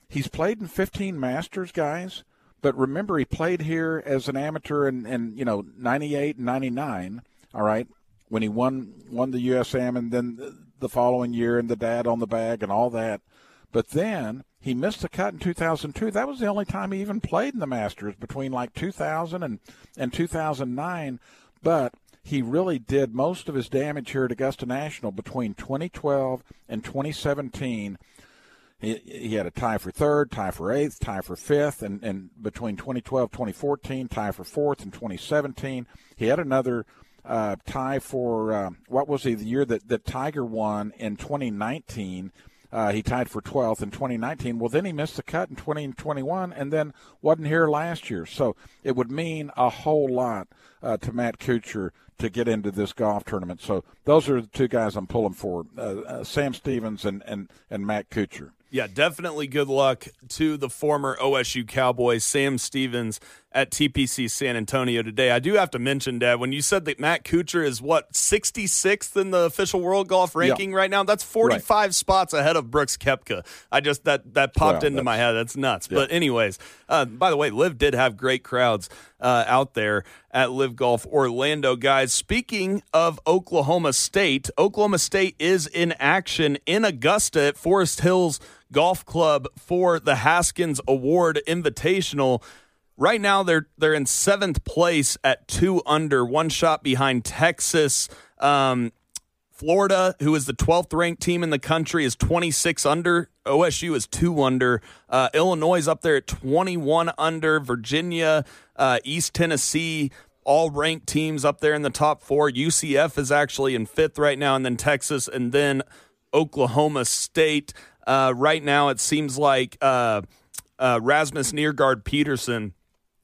he's played in 15 Masters, guys. But remember, he played here as an amateur in, in you know 98 and 99. All right, when he won won the USAM, and then the- following year, and the dad on the bag and all that. But then he missed the cut in 2002. That was the only time he even played in the Masters between like 2000 and, and 2009. But he really did most of his damage here at Augusta National between 2012 and 2017. He, he had a tie for third, tie for eighth, tie for fifth, and, and between 2012 2014, tie for fourth in 2017. He had another uh, tie for uh, what was he the year that, that Tiger won in 2019. Uh, he tied for 12th in 2019. Well, then he missed the cut in 2021 and then wasn't here last year. So it would mean a whole lot uh, to Matt Kuchar to get into this golf tournament. So those are the two guys I'm pulling for uh, uh, Sam Stevens and, and, and Matt Kuchar. Yeah, definitely good luck to the former OSU Cowboy, Sam Stevens, at TPC San Antonio today. I do have to mention, Dad, when you said that Matt Kuchar is what, 66th in the official world golf ranking right now? That's 45 spots ahead of Brooks Koepka. I just, that, that popped Well, into my head. That's nuts. Yeah. But, anyways, uh, by the way, LIV did have great crowds uh, out there at LIV Golf Orlando. Guys, speaking of Oklahoma State, Oklahoma State is in action in Augusta at Forest Hills Golf Club for the Haskins Award Invitational. Right now, they're they're in seventh place at two under, one shot behind Texas. Um, Florida, who is the 12th ranked team in the country, is 26 under. OSU is two under. Uh, Illinois is up there at 21 under. Virginia, uh, East Tennessee, all ranked teams up there in the top four. UCF is actually in fifth right now, and then Texas, and then Oklahoma State. Uh, right now, it seems like uh, uh, Rasmus Neergaard-Petersen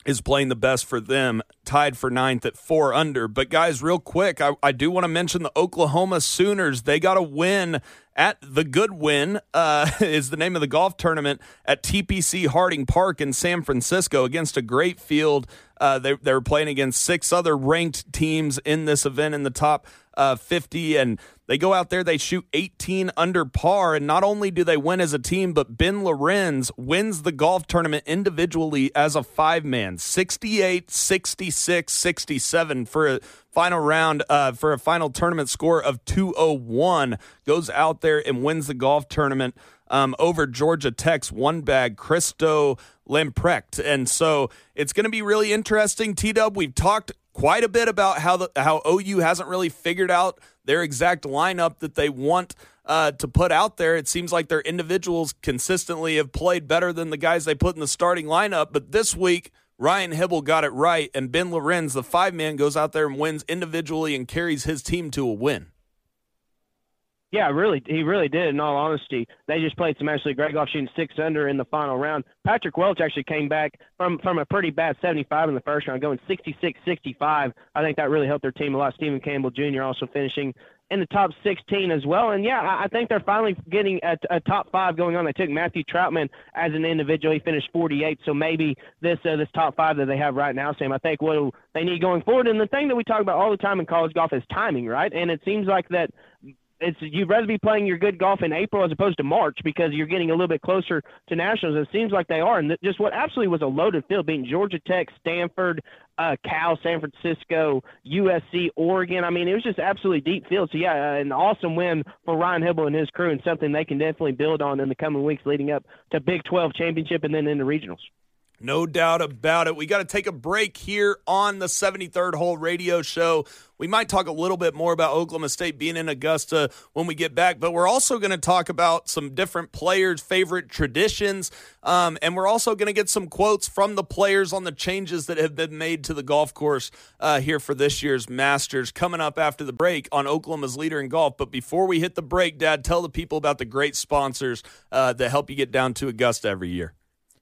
is playing the best for them, tied for ninth at four under. But guys, real quick, I, I do want to mention the Oklahoma Sooners. They got a win at the Goodwin uh, <laughs> is the name of the golf tournament at TPC Harding Park in San Francisco against a great field. Uh, they, they were playing against six other ranked teams in this event in the top uh, 50, and they go out there, they shoot 18 under par, and not only do they win as a team, but Ben Lorenz wins the golf tournament individually as a five man 68, 66, 67 for a final round, uh, for a final tournament score of 201. Goes out there and wins the golf tournament um, over Georgia Tech's one bag, Christo Lamprecht. And so it's going to be really interesting. T Dub, we've talked quite a bit about how the how OU hasn't really figured out their exact lineup that they want uh, to put out there. It seems like their individuals consistently have played better than the guys they put in the starting lineup. But this week, Ryan Hybl got it right, and Ben Lorenz, the five man, goes out there and wins individually and carries his team to a win. Yeah, really, he really did. In all honesty, they just played some actually great golf, shooting six under in the final round. Patrick Welch actually came back from from a pretty bad 75 in the first round, going 66-65. I think that really helped their team a lot. Stephen Campbell Jr. also finishing in the top 16 as well. And yeah, I think they're finally getting a, a top five going on. They took Matthew Troutman as an individual; he finished 48. So maybe this uh, this top five that they have right now, Sam, I think what they need going forward. And the thing that we talk about all the time in college golf is timing, right? And it seems like that it's you'd rather be playing your good golf in April as opposed to March because you're getting a little bit closer to nationals. It seems like they are, and just what absolutely was a loaded field, being Georgia Tech, Stanford, uh, Cal, San Francisco, USC, Oregon. I mean, it was just absolutely deep field. So yeah, an awesome win for Ryan Hybl and his crew, and something they can definitely build on in the coming weeks leading up to Big 12 championship and then in the regionals. No doubt about it. We got to take a break here on the 73rd Hole Radio Show. We might talk a little bit more about Oklahoma State being in Augusta when we get back, but we're also going to talk about some different players' favorite traditions. Um, and we're also going to get some quotes from the players on the changes that have been made to the golf course uh, here for this year's Masters coming up after the break on Oklahoma's Leader in Golf. But before we hit the break, Dad, tell the people about the great sponsors uh, that help you get down to Augusta every year.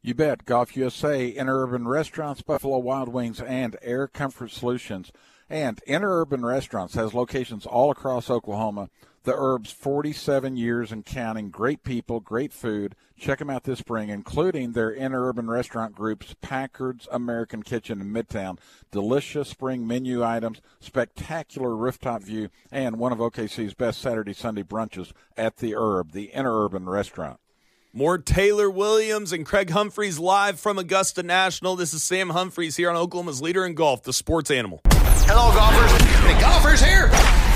You bet. Golf USA, Interurban Restaurants, Buffalo Wild Wings, and Air Comfort Solutions. And Interurban Restaurants has locations all across Oklahoma. The Herbs, 47 years and counting. Great people, great food. Check them out this spring, including their interurban restaurant groups, Packard's American Kitchen in Midtown. Delicious spring menu items, spectacular rooftop view, and one of OKC's best Saturday Sunday brunches at the Herb, the interurban restaurant. More Taylor Williams and Craig Humphreys live from Augusta National. This is Sam Humphreys here on Oklahoma's Leader in Golf, the sports animal. Hello, golfers. Hey, golfers here.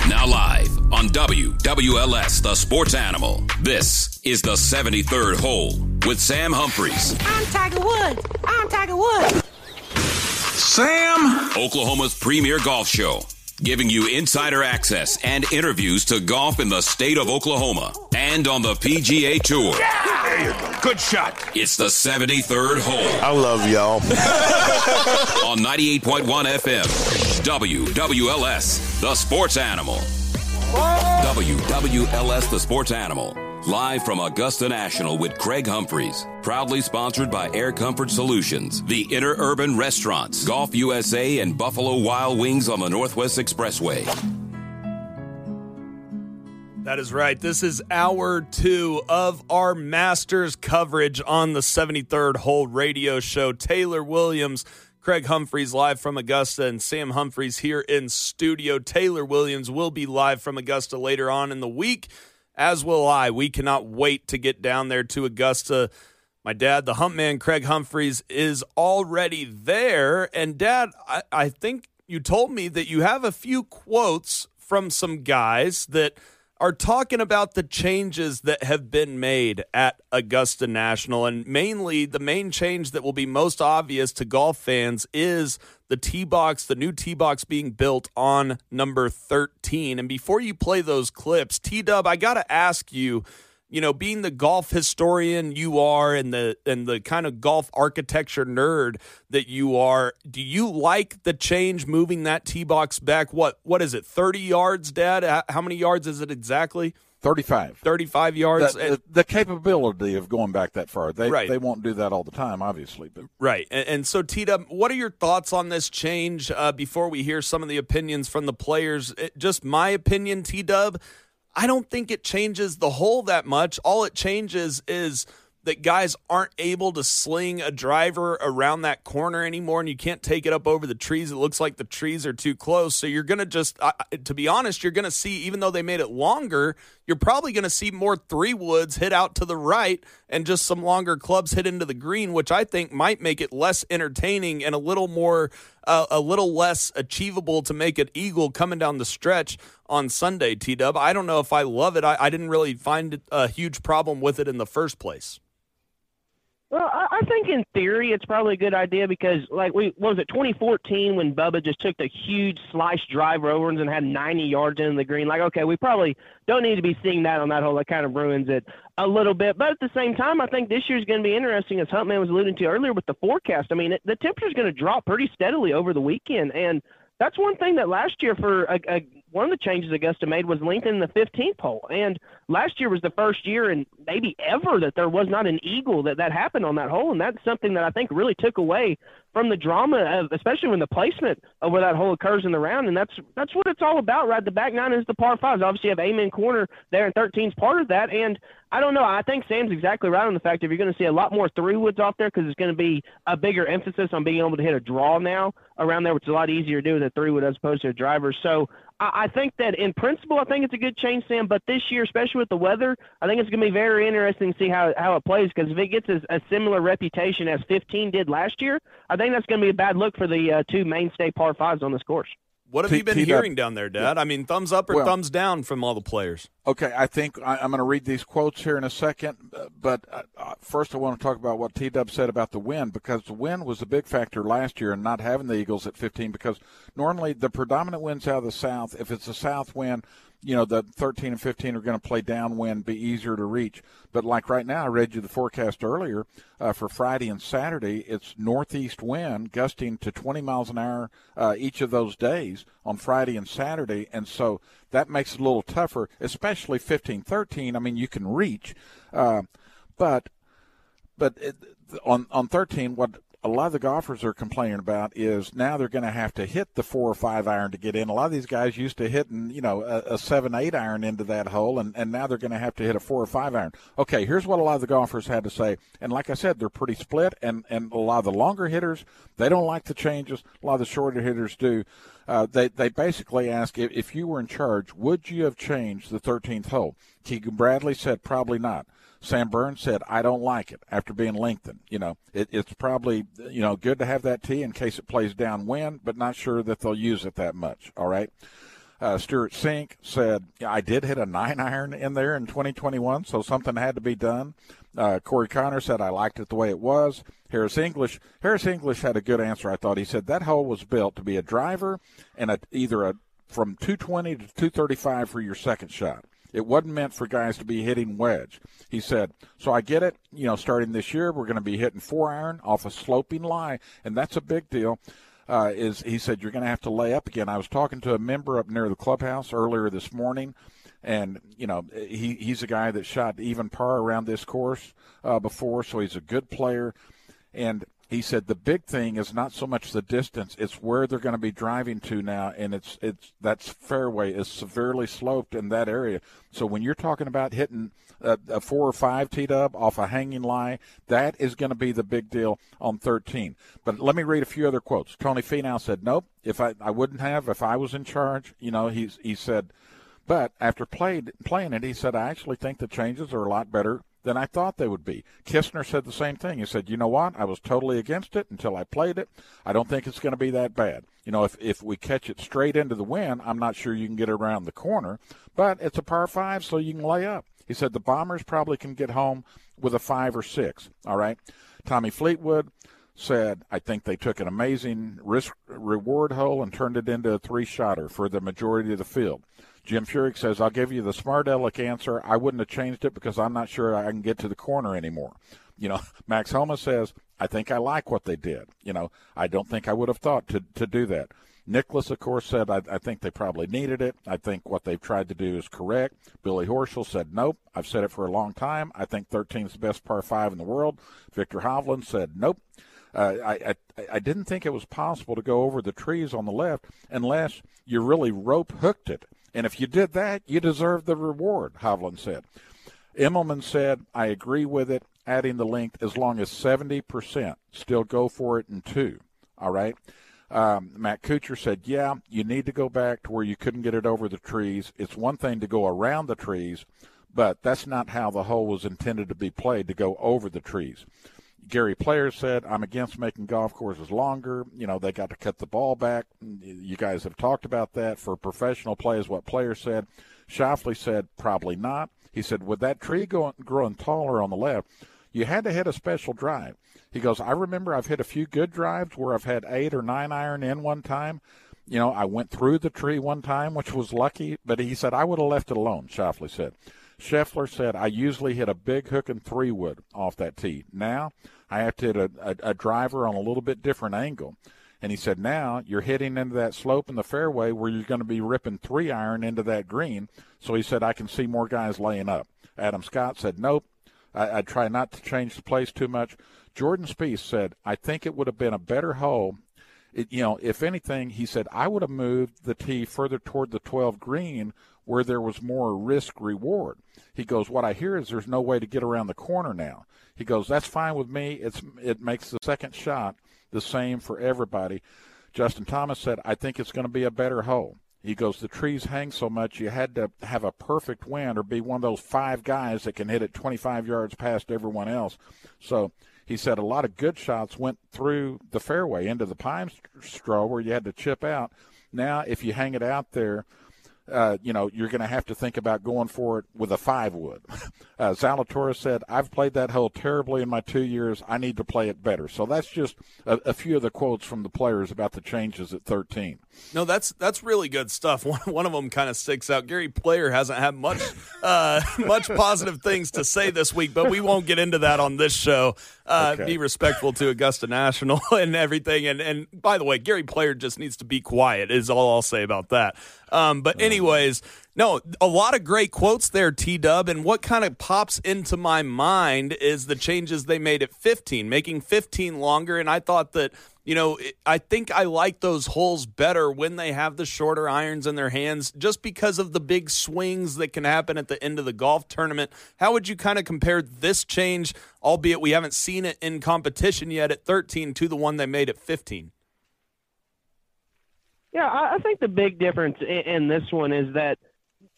Now live on WWLS, the sports animal. This is the 73rd hole with Sam Humphreys. I'm Tiger Woods. I'm Tiger Woods. Sam. Oklahoma's premier golf show giving you insider access and interviews to golf in the state of Oklahoma and on the PGA Tour. There you go. Good shot. It's the 73rd hole I love y'all. <laughs> on 98.1 FM. WWLS, the sports animal. WWLS, the sports animal. Live from Augusta National with Craig Humphreys. Proudly sponsored by Air Comfort Solutions, the Interurban Restaurants, Golf USA, and Buffalo Wild Wings on the Northwest Expressway. That is right. This is hour two of our Masters coverage on the 73rd Hole Radio Show. Taylor Williams, Craig Humphreys live from Augusta, and Sam Humphreys here in studio. Taylor Williams will be live from Augusta later on in the week, as will I. We cannot wait to get down there to Augusta My dad, the hump man, Craig Humphreys, is already there. And, Dad, I, I think you told me that you have a few quotes from some guys that are talking about the changes that have been made at Augusta National. And mainly, the main change that will be most obvious to golf fans is the tee box, the new tee box being built on number 13. And before you play those clips, T Dub, I got to ask you you know, being the golf historian you are and the and the kind of golf architecture nerd that you are, do you like the change moving that tee box back? What what is it? 30 yards, dad? How many yards is it exactly? 35. 35 yards. The, the, the, capability of going back that far. They, right. they won't do that all the time, obviously. But. Right. And, and so, Tita, what are your thoughts on this change uh, before we hear some of the opinions from the players? It, just my opinion, T Dub. I don't think it changes the hole that much. All it changes is that guys aren't able to sling a driver around that corner anymore and you can't take it up over the trees. It looks like the trees are too close. So you're going to just, uh, to be honest, you're going to see, even though they made it longer, you're probably going to see more three woods hit out to the right and just some longer clubs hit into the green, which I think might make it less entertaining and a little more, uh, a little less achievable to make an eagle coming down the stretch on Sunday, T Dub. I don't know if I love it. I, I didn't really find a huge problem with it in the first place. Well, I, I think in theory it's probably a good idea because, like, we was it 2014 when Bubba just took the huge slice drive over and had 90 yards in the green. Like, okay, we probably don't need to be seeing that on that hole. That kind of ruins it a little bit. But at the same time, I think this year's going to be interesting, as Huntman was alluding to earlier with the forecast. I mean, it, the temperature's going to drop pretty steadily over the weekend, and that's one thing that last year for a, a one of the changes Augusta made was lengthening the 15th hole. And last year was the first year and maybe ever that there was not an eagle that that happened on that hole. And that's something that I think really took away from the drama, of, especially when the placement of where that hole occurs in the round. And that's that's what it's all about, right? The back nine is the par fives. Obviously, you have Amen corner there, and 13 is part of that. And I don't know. I think Sam's exactly right on the fact that you're going to see a lot more three woods off there because it's going to be a bigger emphasis on being able to hit a draw now around there, which is a lot easier to do with a three wood as opposed to a driver. So I think that in principle, I think it's a good change, Sam. But this year, especially with the weather, I think it's going to be very interesting to see how how it plays. Because if it gets a, a, similar reputation as 15 did last year, I think that's going to be a bad look for the uh, two mainstay par fives on this course. What have you been hearing down there, Dad? I mean, thumbs up or well, thumbs down from all the players? Okay, I think I, am going to read these quotes here in a second, but uh, uh, first I want to talk about what T Dub said about the wind because the wind was a big factor last year in not having the Eagles at 15 because normally the predominant winds out of the south, if it's a south wind, you know, the 13 and 15 are going to play downwind, be easier to reach. But like right now, I read you the forecast earlier uh, for Friday and Saturday. It's northeast wind gusting to 20 miles an hour uh, each of those days on Friday and Saturday. And so that makes it a little tougher, especially 15, 13. I mean, you can reach. Uh, but but it, on on 13, what a lot of the golfers are complaining about is now they're going to have to hit the four or five iron to get in. A lot of these guys used to hitting, you know, a, a seven, eight iron into that hole, and, and now they're going to have to hit a four or five iron. Okay, here's what a lot of the golfers had to say. And like I said, they're pretty split, and, and a lot of the longer hitters, they don't like the changes. A lot of the shorter hitters do. Uh, they, they basically ask if, if you were in charge, would you have changed the 13th hole? Keegan Bradley said probably not. Sam Burns said, I don't like it after being lengthened. You know, it, it's probably, you know, good to have that tee in case it plays downwind, but not sure that they'll use it that much. All right. Uh, Stewart Cink said, I did hit a nine iron in there in 2021, so something had to be done. Uh, Corey Connor said, I liked it the way it was. Harris English, Harris English had a good answer, I thought. He said that hole was built to be a driver and a, either a from 220 to 235 for your second shot. It wasn't meant for guys to be hitting wedge. He said, so I get it. You know, starting this year, we're going to be hitting four iron off a sloping lie, and that's a big deal. Uh, is he said you're going to have to lay up again. I was talking to a member up near the clubhouse earlier this morning, and you know he he's a guy that shot even par around this course uh, before, so he's a good player. And he said the big thing is not so much the distance; it's where they're going to be driving to now, and it's it's that's fairway is severely sloped in that area. So when you're talking about hitting a, a four or five tee up off a hanging lie, that is going to be the big deal on 13. But let me read a few other quotes. Tony Finau said, "Nope, if I I wouldn't have if I was in charge." You know, he's he said. But after played, playing it, he said, I actually think the changes are a lot better than I thought they would be. Kisner said the same thing. He said, "You know what? I was totally against it until I played it. I don't think it's going to be that bad. You know, if if we catch it straight into the wind, I'm not sure you can get around the corner, but it's a par five, so you can lay up." He said the Bombers probably can get home with a five or six. All right. Tommy Fleetwood said, I think they took an amazing risk reward hole and turned it into a three shotter for the majority of the field. Jim Furyk says, I'll give you the smart aleck answer. I wouldn't have changed it because I'm not sure I can get to the corner anymore. <laughs> You know, Max Homa says, I think I like what they did. You know, I don't think I would have thought to, to do that. Nicklaus, of course, said, I, I, think they probably needed it. I think what they've tried to do is correct. Billy Horschel said, nope. I've said it for a long time. I think 13 is the best par five in the world. Viktor Hovland said, nope. Uh, I, I, I didn't think it was possible to go over the trees on the left unless you really rope hooked it. And if you did that, you deserve the reward, Hovland said. Immelman said, I agree with it, adding the length as long as 70% still go for it in two. All right. Um, Matt Kuchar said, Yeah, you need to go back to where you couldn't get it over the trees. It's one thing to go around the trees, but that's not how the hole was intended to be played to go over the trees. Gary Player said, I'm against making golf courses longer. You know, they got to cut the ball back. You guys have talked about that for professional players, what Player said. Schauffele said, probably not. He said, with that tree going, growing taller on the left, you had to hit a special drive. He goes, I remember I've hit a few good drives where I've had eight or nine iron in one time. You know, I went through the tree one time, which was lucky, but he said I would have left it alone, Schauffele said. Scheffler said, I usually hit a big hook and three wood off that tee. Now I have to hit a, a, a driver on a little bit different angle. And he said, now you're hitting into that slope in the fairway where you're going to be ripping three iron into that green. So he said, I can see more guys laying up. Adam Scott said, nope. I, I try not to change the place too much. Jordan Spieth said, I think it would have been a better hole. It, you know, if anything, he said, I would have moved the tee further toward the 12 green where there was more risk reward. He goes, What I hear is there's no way to get around the corner now. He goes, That's fine with me. It's it makes the second shot the same for everybody. Justin Thomas said, I think it's going to be a better hole. He goes, the trees hang so much, you had to have a perfect wind or be one of those five guys that can hit it 25 yards past everyone else. So he said a lot of good shots went through the fairway into the pine straw where you had to chip out. Now, if you hang it out there, uh, you know, you're going to have to think about going for it with a five wood. <laughs> Uh, Zalatoris said, I've played that hole terribly in my two years. I need to play it better. So that's just a, a, few of the quotes from the players about the changes at 13. No, that's that's really good stuff. <laughs> One, one of them kind of sticks out. Gary Player hasn't had much uh, <laughs> much positive things to say this week, but we won't get into that on this show. Uh, okay. Be respectful to Augusta National <laughs> and everything. And and by the way, Gary Player just needs to be quiet. Is all I'll say about that. Um, but anyways, no, a lot of great quotes there, T Dub. And what kind of pops into my mind is the changes they made at 15, making 15 longer. And I thought that, you know, I think I like those holes better when they have the shorter irons in their hands just because of the big swings that can happen at the end of the golf tournament. How would you kind of compare this change, albeit we haven't seen it in competition yet at 13, to the one they made at 15? Yeah, I think the big difference in this one is that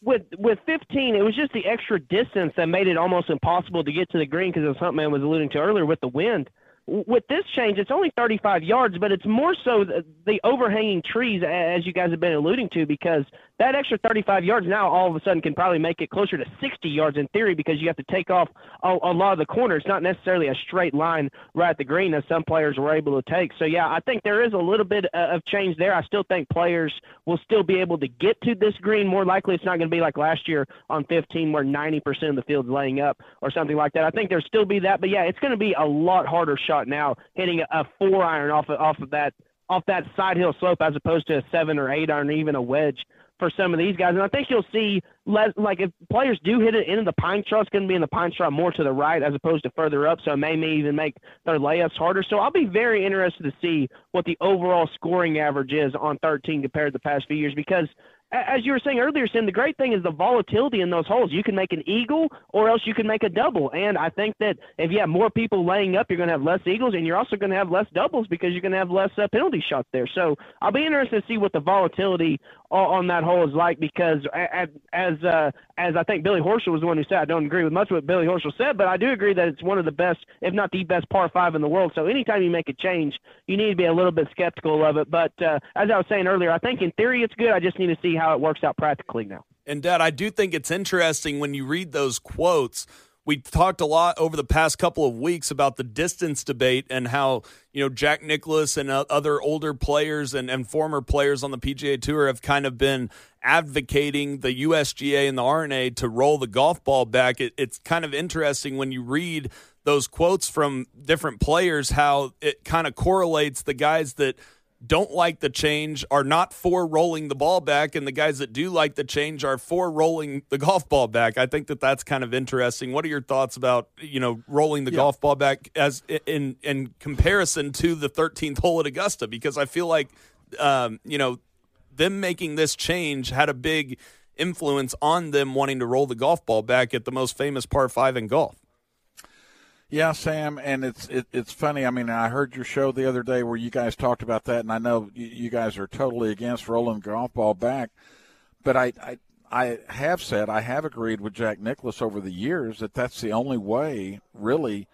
with with 15, it was just the extra distance that made it almost impossible to get to the green because something I was alluding to earlier with the wind with this change, it's only 35 yards, but it's more so the, the, overhanging trees, as you guys have been alluding to, because that extra 35 yards now all of a sudden can probably make it closer to 60 yards in theory because you have to take off a, a lot of the corners. not necessarily a straight line right at the green as some players were able to take. So, yeah, I think there is a little bit uh, of change there. I still think players will still be able to get to this green. More likely, it's not going to be like last year on 15 where 90% of the field's laying up or something like that. I think there'll still be that. But, yeah, it's going to be a lot harder shot now, hitting a four iron off of, off of that off that side hill slope as opposed to a seven or eight iron, or even a wedge for some of these guys. And I think you'll see less like if players do hit it into the pine straw, it's going to be in the pine straw more to the right as opposed to further up. So it may even make their layups harder. So I'll be very interested to see what the overall scoring average is on 13 compared to the past few years because as you were saying earlier, Sam, the great thing is the volatility in those holes. You can make an eagle, or else you can make a double. And I think that if you have more people laying up, you're going to have less eagles, and you're also going to have less doubles because you're going to have less uh, penalty shots there. So I'll be interested to see what the volatility on that hole is like because as uh, as I think Billy Horschel was the one who said, I don't agree with much of what Billy Horschel said, but I do agree that it's one of the best, if not the best, par five in the world. So anytime you make a change, you need to be a little bit skeptical of it. But uh, as I was saying earlier, I think in theory it's good. I just need to see how it works out practically now. And Dad, I do think it's interesting when you read those quotes we talked a lot over the past couple of weeks about the distance debate and how you know Jack Nicklaus and uh, other older players and, and former players on the PGA Tour have kind of been advocating the USGA and the R&A to roll the golf ball back. It, it's kind of interesting when you read those quotes from different players how it kind of correlates the guys that don't like the change are not for rolling the ball back, and the guys that do like the change are for rolling the golf ball back. I think that that's kind of interesting. What are your thoughts about you know rolling the yeah. golf ball back as in in comparison to the 13th hole at Augusta? Because I feel like um, you know them making this change had a big influence on them wanting to roll the golf ball back at the most famous par five in golf. Yeah, Sam, and it's it, it's funny. I mean, I heard your show the other day where you guys talked about that, and I know you, guys are totally against rolling golf ball back, but I, I I have said I have agreed with Jack Nicklaus over the years that that's the only way, really,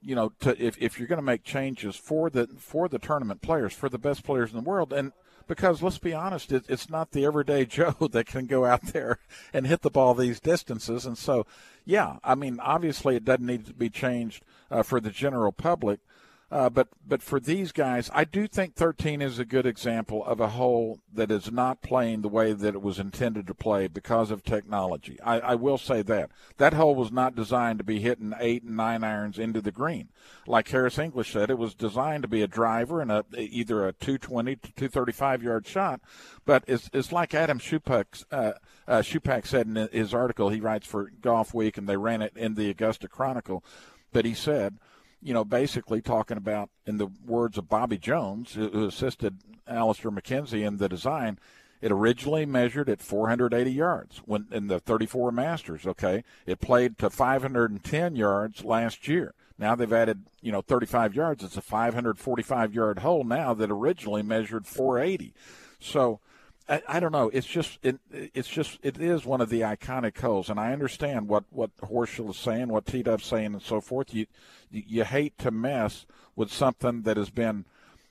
you know, to if if you're going to make changes for the for the tournament players, for the best players in the world, and because let's be honest, it, it's not the everyday <laughs> Joe that can go out there and hit the ball these distances. And so, yeah, I mean, obviously it doesn't need to be changed uh, for the general public. Uh, but but for these guys, I do think 13 is a good example of a hole that is not playing the way that it was intended to play because of technology. I, I will say that that hole was not designed to be hitting eight and nine irons into the green, like Harris English said. It was designed to be a driver and a either a 220 to 235 yard shot. But it's it's like Adam Schupak, uh, uh, said in his article he writes for Golf Week, and they ran it in the Augusta Chronicle. But he said you know, basically talking about, in the words of Bobby Jones, who assisted Alister MacKenzie in the design, it originally measured at 480 yards when in the 34 Masters. Okay, it played to 510 yards last year. Now they've added, you know, 35 yards. It's a 545 yard hole now that originally measured 480. So I, I, don't know. It's just it, it's just it is one of the iconic holes, and I understand what what Horschel is saying, what T Dub's saying, and so forth. You you hate to mess with something that has been,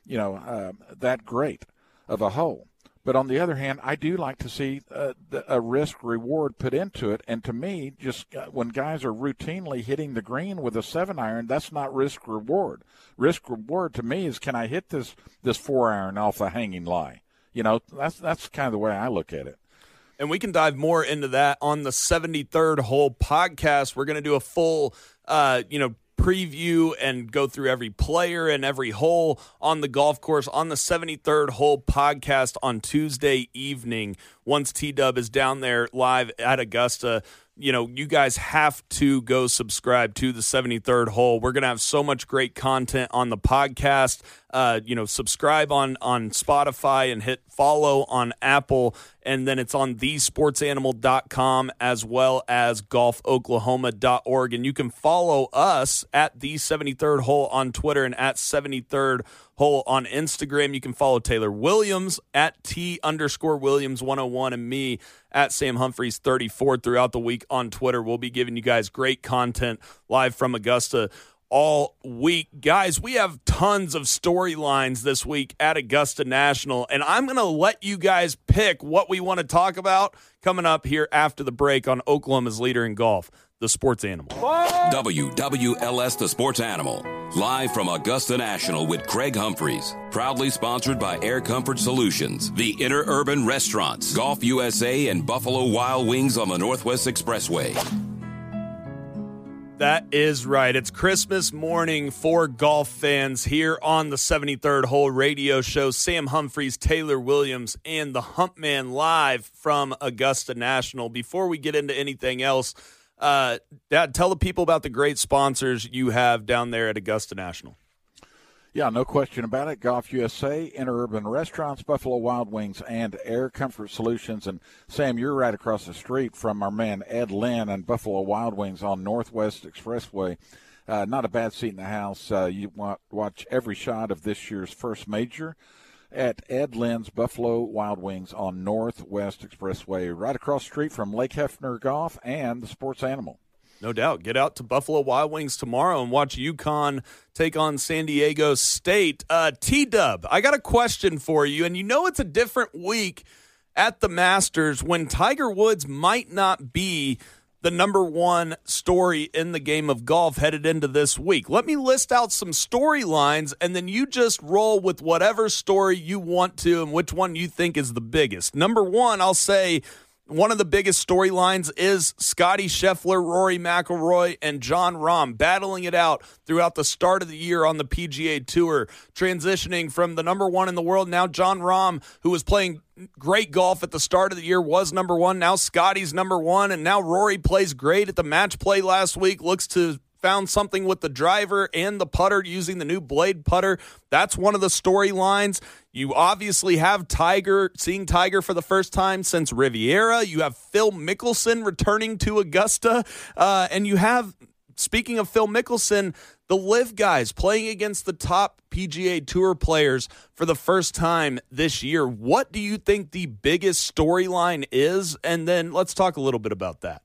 you know, uh, that great of a hole. But on the other hand, I do like to see uh, a risk reward put into it. And to me, just uh, when guys are routinely hitting the green with a seven iron, that's not risk reward. Risk reward to me is can I hit this this four iron off a hanging lie? You know, that's that's kind of the way I look at it. And we can dive more into that on the 73rd hole podcast. We're going to do a full, uh, you know, preview and go through every player and every hole on the golf course on the 73rd hole podcast on Tuesday evening. Once T Dub is down there live at Augusta, you know, you guys have to go subscribe to the 73rd hole. We're going to have so much great content on the podcast. Uh, you know, subscribe on on Spotify and hit follow on Apple. And then it's on thesportsanimal.com as well as golfoklahoma.org. And you can follow us at the 73rd hole on Twitter and at 73rd hole on Instagram. You can follow Taylor Williams at T underscore Williams 101 and me at Sam Humphreys 34 throughout the week on Twitter. We'll be giving you guys great content live from Augusta all week. Guys, we have tons of storylines this week at Augusta National, and I'm going to let you guys pick what we want to talk about coming up here after the break on Oklahoma's leader in golf the sports animal. WWLS The Sports Animal. Live from Augusta National with Craig Humphreys. Proudly sponsored by Air Comfort Solutions, the Interurban Restaurants, Golf USA, and Buffalo Wild Wings on the Northwest Expressway. That is right. It's Christmas morning for golf fans here on the 73rd Hole Radio Show. Sam Humphreys, Taylor Williams, and the Humpman live from Augusta National. Before we get into anything else, uh, Dad, tell the people about the great sponsors you have down there at Augusta National. Yeah, no question about it. Golf USA, Interurban Restaurants, Buffalo Wild Wings, and Air Comfort Solutions. And Sam, you're right across the street from our man Ed Lynn and Buffalo Wild Wings on Northwest Expressway. Uh, not a bad seat in the house. Uh, you want watch every shot of this year's first major at Ed Lynn's Buffalo Wild Wings on Northwest Expressway, right across street from Lake Hefner Golf and the Sports Animal. No doubt. Get out to Buffalo Wild Wings tomorrow and watch UConn take on San Diego State. Uh, T Dub, I got a question for you. And you know it's a different week at the Masters when Tiger Woods might not be the number one story in the game of golf headed into this week. Let me list out some storylines and then you just roll with whatever story you want to and which one you think is the biggest. Number one, I'll say one of the biggest storylines is Scotty Scheffler, Rory McIlroy, and Jon Rahm battling it out throughout the start of the year on the PGA Tour, transitioning from the number one in the world. Now Jon Rahm, who was playing great golf at the start of the year, was number one. Now Scotty's number one, and now Rory plays great at the match play last week. Looks to found something with the driver and the putter using the new blade putter. That's one of the storylines. You obviously have Tiger, seeing Tiger for the first time since Riviera. You have Phil Mickelson returning to Augusta. Uh, and you have, speaking of Phil Mickelson, the LIV guys playing against the top PGA Tour players for the first time this year. What do you think the biggest storyline is? And then let's talk a little bit about that.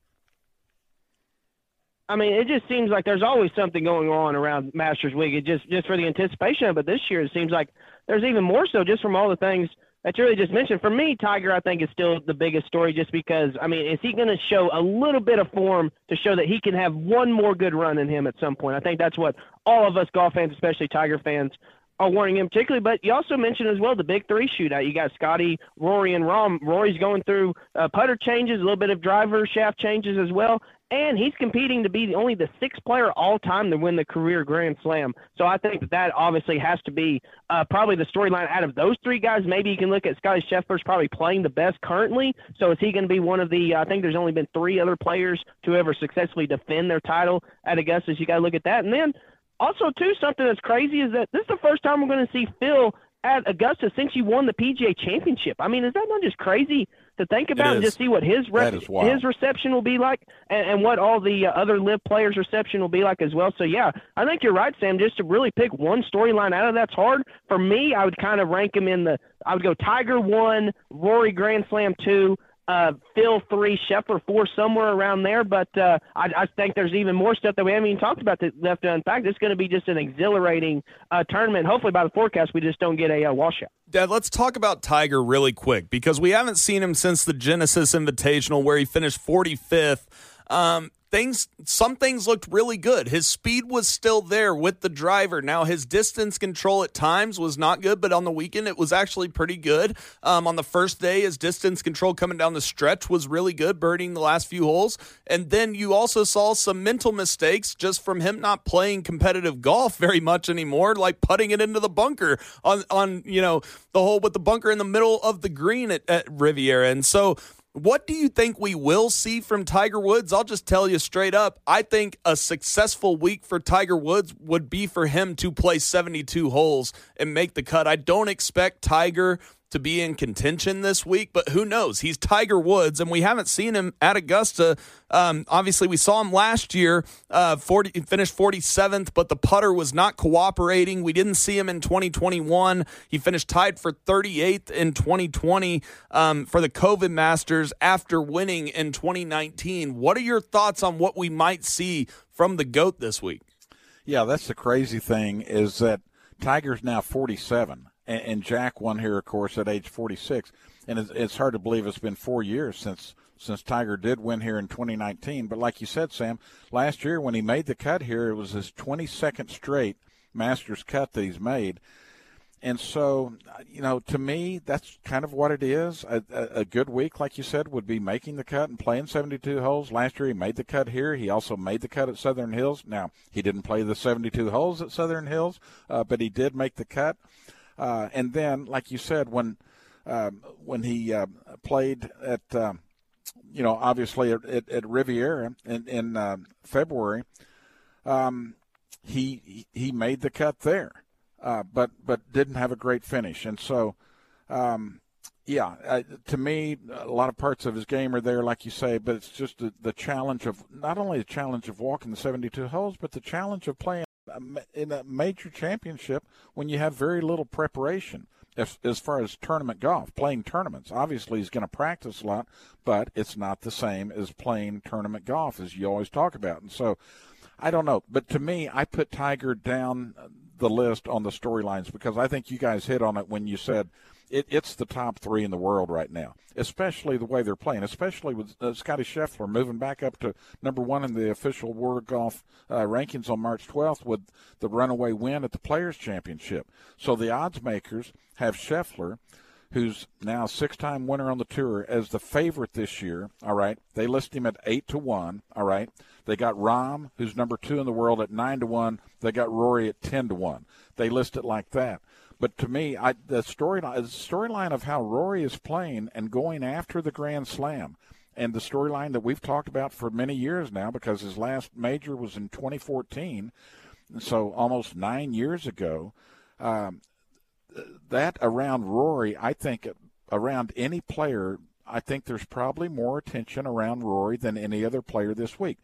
I mean, it just seems like there's always something going on around Masters Week. It just just for the anticipation of it this year, it seems like there's even more so just from all the things that you really just mentioned. For me, Tiger, I think is still the biggest story, just because I mean, is he going to show a little bit of form to show that he can have one more good run in him at some point? I think that's what all of us golf fans, especially Tiger fans, are warning him particularly. But you also mentioned as well the big three shootout. You got Scotty, Rory, and Rahm. Rory's going through uh, putter changes, a little bit of driver shaft changes as well, and he's competing to be the, only the sixth player all time to win the career Grand Slam. So I think that obviously has to be uh, probably the storyline out of those three guys. Maybe you can look at Scotty Scheffler's probably playing the best currently. So is he going to be one of the? I think there's only been three other players to ever successfully defend their title at Augusta. You got to look at that, and then also, too, something that's crazy is that this is the first time we're going to see Phil at Augusta since he won the PGA Championship. I mean, is that not just crazy to think about and just see what his re- his reception will be like, and, and what all the uh, other LIV players' reception will be like as well? So yeah, I think you're right, Sam. Just to really pick one storyline out of that's hard for me. I would kind of rank him in the. I would go Tiger one, Rory Grand Slam two, uh, Phil three, Scheffler four, somewhere around there. But uh, I, I think there's even more stuff that we haven't even talked about that left to unpack. It's going to be just an exhilarating uh, tournament. Hopefully, by the forecast, we just don't get a uh, washout. Dad, let's talk about Tiger really quick because we haven't seen him since the Genesis Invitational where he finished 45th. Um, things some things looked really good. His speed was still there with the driver. Now his distance control at times was not good, but on the weekend it was actually pretty good. Um, on the first day, his distance control coming down the stretch was really good, birding the last few holes. And then you also saw some mental mistakes just from him not playing competitive golf <laughs> very much anymore, like putting it into the bunker on on you know the hole with the bunker in the middle of the green at, at Riviera. And so what do you think we will see from Tiger Woods? I'll just tell you straight up. I think a successful week for Tiger Woods would be for him to play 72 holes and make the cut. I don't expect Tiger to be in contention this week, but who knows? He's Tiger Woods, and we haven't seen him at Augusta. Um, obviously, we saw him last year, uh, 40, finished 47th, but the putter was not cooperating. We didn't see him in 2021. He finished tied for 38th in 2020 um, for the COVID Masters after winning in 2019. What are your thoughts on what we might see from the GOAT this week? Yeah, that's the crazy thing is that Tiger's now 47 and, and Jack won here, of course, at age 46. And it's, it's hard to believe it's been four years since since Tiger did win here in 2019. But like you said, Sam, last year when he made the cut here, it was his 22nd straight Masters cut that he's made. And so, you know, to me, that's kind of what it is. A, a, good week, like you said, would be making the cut and playing 72 holes. Last year, he made the cut here. He also made the cut at Southern Hills. Now, he didn't play the 72 holes at Southern Hills, uh, but he did make the cut. Uh, and then, like you said, when um, when he uh, played at, um, you know, obviously at, at, at Riviera in, in uh, February, um, he he made the cut there. uh, but but didn't have a great finish. And so, um, yeah, uh, to me, a lot of parts of his game are there, like you say, but it's just the, the challenge of not only the challenge of walking the 72 holes, but the challenge of playing in a major championship when you have very little preparation as, as far as tournament golf, playing tournaments. Obviously, he's going to practice a lot, but it's not the same as playing tournament golf, as you always talk about. And so, I don't know. But to me, I put Tiger down the list on the storylines because I think you guys hit on it when you said – it, it's the top three in the world right now, especially the way they're playing, especially with uh, Scotty Scheffler moving back up to number one in the official World Golf uh, rankings on March 12th with the runaway win at the Players Championship. So the odds makers have Scheffler who's now six-time winner on the tour, as the favorite this year. All right, they list him at eight to one. All right, they got Rahm, who's number two in the world, at nine to one. They got Rory at ten to one. They list it like that. But to me, I, the storyline the storyline of how Rory is playing and going after the Grand Slam, and the storyline that we've talked about for many years now, because his last major was in 2014, so almost nine years ago. Um, that around Rory, I think around any player, I think there's probably more attention around Rory than any other player this week.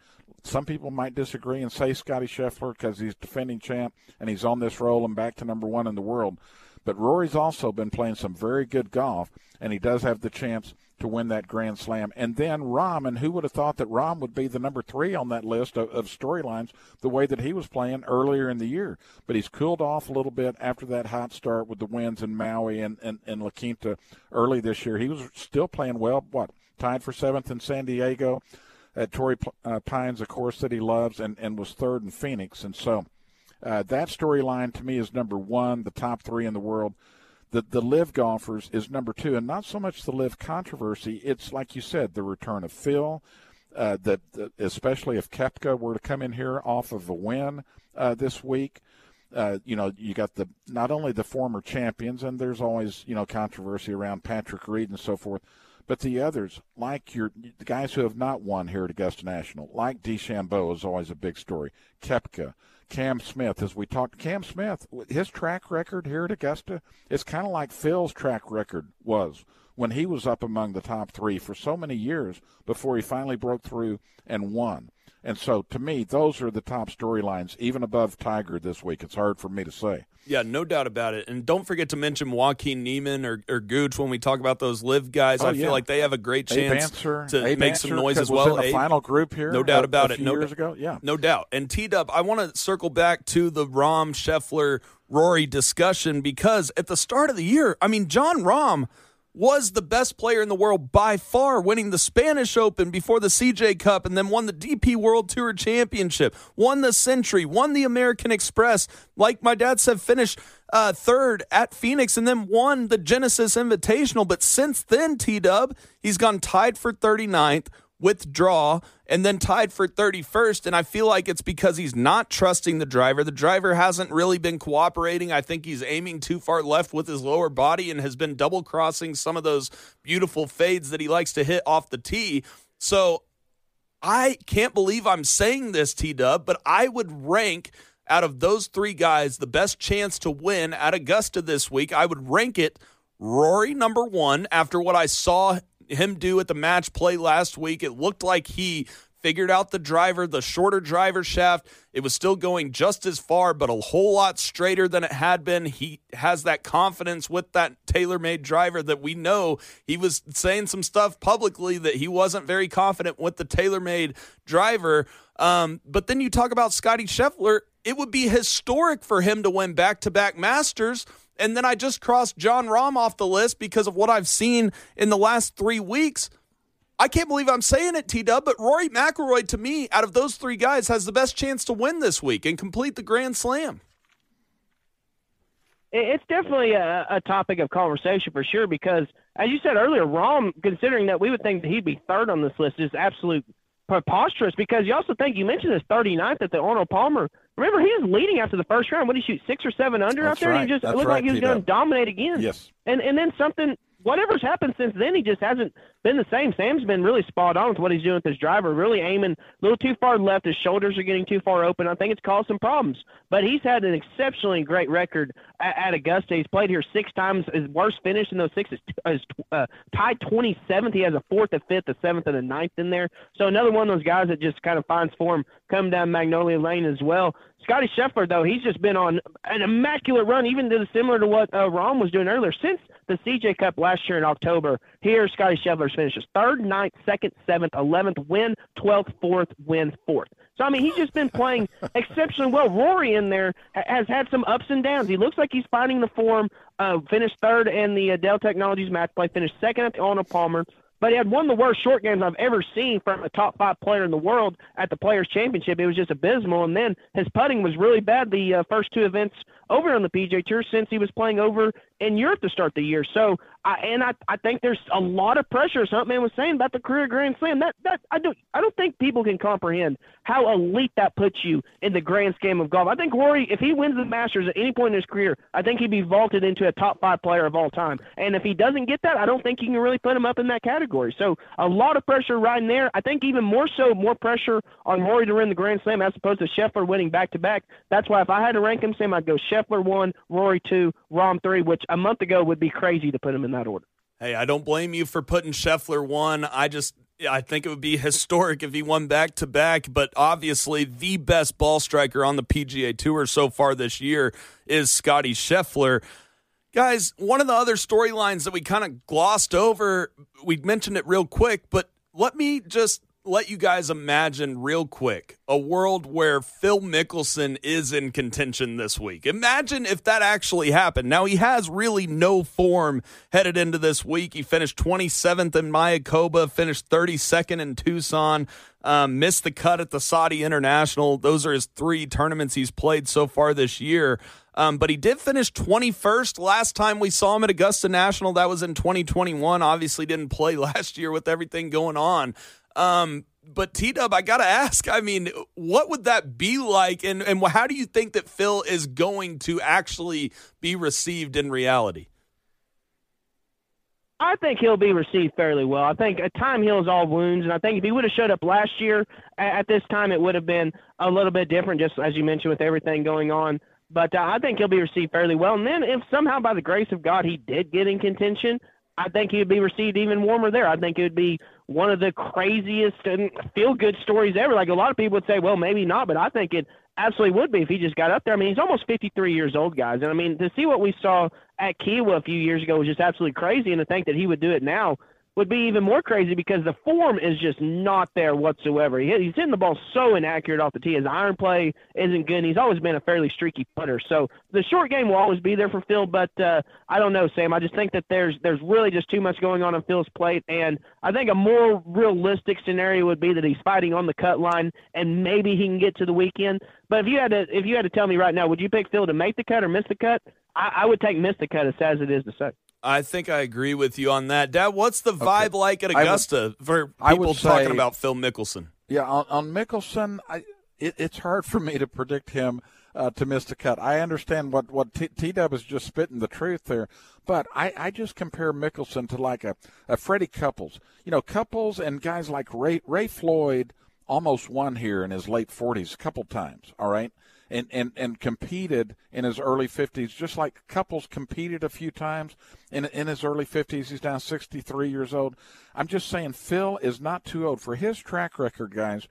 Some people might disagree and say Scotty Scheffler because he's defending champ and he's on this roll and back to number one in the world. But Rory's also been playing some very good golf, and he does have the chance to win that Grand Slam. And then Rahm, and who would have thought that Rahm would be the number three on that list of, of storylines the way that he was playing earlier in the year? But he's cooled off a little bit after that hot start with the wins in Maui and, and, and La Quinta early this year. He was still playing well, what, tied for seventh in San Diego at Torrey uh, Pines, a course that he loves, and, and was third in Phoenix. And so uh, that storyline to me is number one, the top three in the world. The, the LIV golfers is number two, and not so much the LIV controversy. It's like you said, the return of Phil, uh, that especially if Koepka were to come in here off of a win uh, this week. Uh, you know, you got the not only the former champions, and there's always you know controversy around Patrick Reed and so forth, but the others, like your the guys who have not won here at Augusta National, like DeChambeau, is always a big story. Koepka, Cam Smith, as we talked, Cam Smith, his track record here at Augusta is kind of like Phil's track record was when he was up among the top three for so many years before he finally broke through and won. And so, to me, those are the top storylines, even above Tiger this week. It's hard for me to say. Yeah, no doubt about it. And don't forget to mention Joaquin Niemann or, or Gooch when we talk about those LIV guys. Oh, I yeah. feel like they have a great chance Banser, to Abe make Ancer, some noise as well. The final group here, no doubt a, about it. No years ago, yeah, no doubt. And T Dub, I want to circle back to the Rahm Scheffler Rory discussion because at the start of the year, I mean, Jon Rahm was the best player in the world by far, winning the Spanish Open before the CJ Cup, and then won the DP World Tour Championship, won the Sentry, won the American Express. Like my dad said, finished uh, third at Phoenix, and then won the Genesis Invitational. But since then, T Dub, he's gone tied for 39th withdraw and then tied for 31st. And I feel like it's because he's not trusting the driver. The driver hasn't really been cooperating. I think he's aiming too far left with his lower body and has been double crossing some of those beautiful fades that he likes to hit off the tee. So I can't believe I'm saying this, T Dub, but I would rank out of those three guys the best chance to win at Augusta this week. I would rank it Rory number one after what I saw him do at the match play last week. It looked like he figured out the driver, the shorter driver shaft. It was still going just as far, but a whole lot straighter than it had been. He has that confidence with that TaylorMade driver that we know he was saying some stuff publicly that he wasn't very confident with the TaylorMade driver. Um, but then you talk about Scotty Scheffler. It would be historic for him to win back to back Masters. And then I just crossed Jon Rahm off the list because of what I've seen in the last three weeks. I can't believe I'm saying it, T Dub, but Rory McIlroy, to me, out of those three guys, has the best chance to win this week and complete the Grand Slam. It's definitely a, a topic of conversation for sure because, as you said earlier, Rahm, considering that we would think that he'd be third on this list, is absolute preposterous because you also think you mentioned this 39th at the Arnold Palmer. Remember, he was leading after the first round. What did he shoot, six or seven under That's out there? right. He just That's looked right, like he was going to dominate again. Yes. And and then something whatever's happened since then, he just hasn't been the same. Sam's been really spot on with what he's doing with his driver, really aiming a little too far left. His shoulders are getting too far open. I think it's caused some problems. But he's had an exceptionally great record at, at Augusta. He's played here six times. His worst finish in those six is, is uh, tied 27th. He has a fourth, a fifth, a seventh, and a ninth in there. So another one of those guys that just kind of finds form coming down Magnolia Lane as well. Scotty Scheffler, though, he's just been on an immaculate run, even to the, similar to what uh, Rahm was doing earlier. Since the CJ Cup last year in October, here Scotty Scheffler's finishes third, ninth, second, seventh, eleventh, win, twelfth, fourth, win, fourth. So I mean, he's just been playing <laughs> exceptionally well. Rory in there has had some ups and downs. He looks like he's finding the form. Uh, finished third in the uh, Dell Technologies match play. Finished second at the Arnold Palmer but he had one of the worst short games I've ever seen from a top five player in the world at the Players Championship. It was just abysmal, and then his putting was really bad the uh, first two events over on the PJ Tour since he was playing over in Europe to start the year. So, I, and I, I think there's a lot of pressure. Something man was saying about the career Grand Slam. That, that I don't, I don't think people can comprehend how elite that puts you in the grand scheme of golf. I think Rory, if he wins the Masters at any point in his career, I think he'd be vaulted into a top five player of all time. And if he doesn't get that, I don't think you can really put him up in that category. So, a lot of pressure right there. I think even more so, more pressure on Rory to win the Grand Slam as opposed to Scheffler winning back to back. That's why if I had to rank him, Sam, I'd go Scheffler one, Rory two, Rahm three, which a month ago would be crazy to put him in that order. Hey, I don't blame you for putting Scheffler one. I just I think it would be historic if he won back to back, but obviously the best ball striker on the PGA Tour so far this year is Scotty Scheffler. Guys, one of the other storylines that we kind of glossed over, we mentioned it real quick, but let me just let you guys imagine real quick a world where Phil Mickelson is in contention this week. Imagine if that actually happened. Now, he has really no form headed into this week. He finished 27th in Mayakoba, finished 32nd in Tucson, um, missed the cut at the Saudi International. Those are his three tournaments he's played so far this year. Um, but he did finish 21st last time we saw him at Augusta National. That was in 2021. Obviously, didn't play <laughs> last year with everything going on. Um, but T Dub, I gotta ask. I mean, what would that be like, and and how do you think that Phil is going to actually be received in reality? I think he'll be received fairly well. I think time heals all wounds, and I think if he would have showed up last year at this time, it would have been a little bit different, just as you mentioned, with everything going on. But uh, I think he'll be received fairly well. And then, if somehow by the grace of God he did get in contention, I think he would be received even warmer there. I think it would be one of the craziest and feel good stories ever. Like a lot of people would say, well, maybe not, but I think it absolutely would be if he just got up there. I mean, he's almost 53 years old, guys. And I mean, to see what we saw at Kiawah a few years ago was just absolutely crazy. And to think that he would do it now would be even more crazy because the form is just not there whatsoever. He, he's hitting the ball so inaccurate off the tee. His iron play isn't good. And he's always been a fairly streaky putter. So the short game will always be there for Phil, but uh, I don't know, Sam. I just think that there's there's really just too much going on on Phil's plate, and I think a more realistic scenario would be that he's fighting on the cut line, and maybe he can get to the weekend. But if you had to if you had to tell me right now, would you pick Phil to make the cut or miss the cut? I, I would take miss the cut as sad as it is to say. I think I agree with you on that. Dad, what's the vibe okay. like at Augusta would, for people say, talking about Phil Mickelson? Yeah, on, on Mickelson, I, it, it's hard for me to predict him uh, to miss the cut. I understand what what T Dub is just spitting the truth there, but I, I just compare Mickelson to like a, a Freddie Couples. You know, Couples and guys like Ray Ray Floyd almost won here in his late 40s a couple times. All right and, and, and competed in his early 50s, just like Couples competed a few times in, in his early 50s. He's now 63 years old. I'm just saying Phil is not too old. For his track record, guys,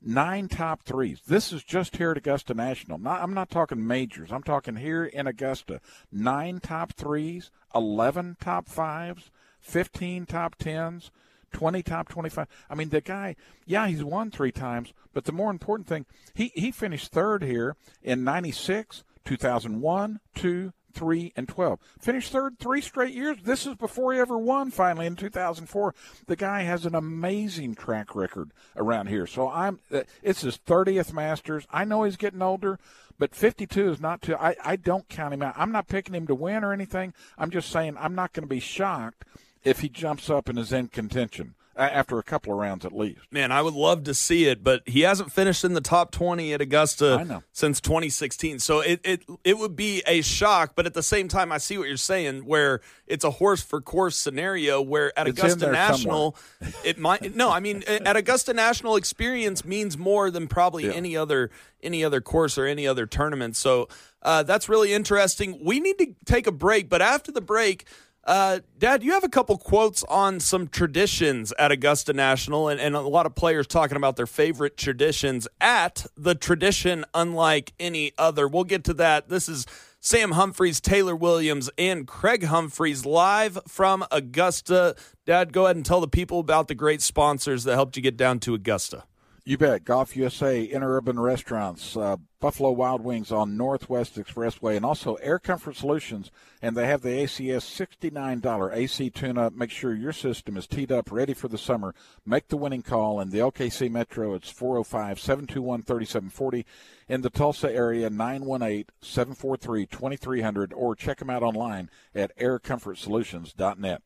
nine top threes. This is just here at Augusta National. Not, I'm not talking majors. I'm talking here in Augusta. Nine top threes, 11 top fives, 15 top tens. 20 top 25. I mean, the guy, yeah, he's won three times, but the more important thing, he, he finished third here in 96, 2001, 2, 3, and 12. Finished third three straight years. This is before he ever won finally in 2004. The guy has an amazing track record around here. So I'm, uh, it's his 30th Masters. I know he's getting older, but 52 is not too, I, I don't count him out. I'm not picking him to win or anything. I'm just saying I'm not going to be shocked if he jumps up and is in contention after a couple of rounds at least. Man, I would love to see it, but he hasn't finished in the top 20 at Augusta since 2016. So it, it it would be a shock, but at the same time I see what you're saying where it's a horse for course scenario where at It's Augusta National it might no, I mean at Augusta National experience means more than probably Yeah. any other any other course or any other tournament. So uh, that's really interesting. We need to take a break, but after the break, uh, Dad, you have a couple quotes on some traditions at Augusta National, and, and a lot of players talking about their favorite traditions at the tradition unlike any other. We'll get to that. This is Sam Humphreys, Taylor Williams, and Craig Humphreys live from Augusta. Dad, go ahead and tell the people about the great sponsors that helped you get down to Augusta. You bet. Golf USA, Interurban Restaurants, uh, Buffalo Wild Wings on Northwest Expressway, and also Air Comfort Solutions. And they have the ACS $69 AC tune up. Make sure your system is teed up, ready for the summer. Make the winning call. In the OKC Metro, it's 405 721 3740. In the Tulsa area, 918 743 2300. Or check them out online at aircomfortsolutions.net.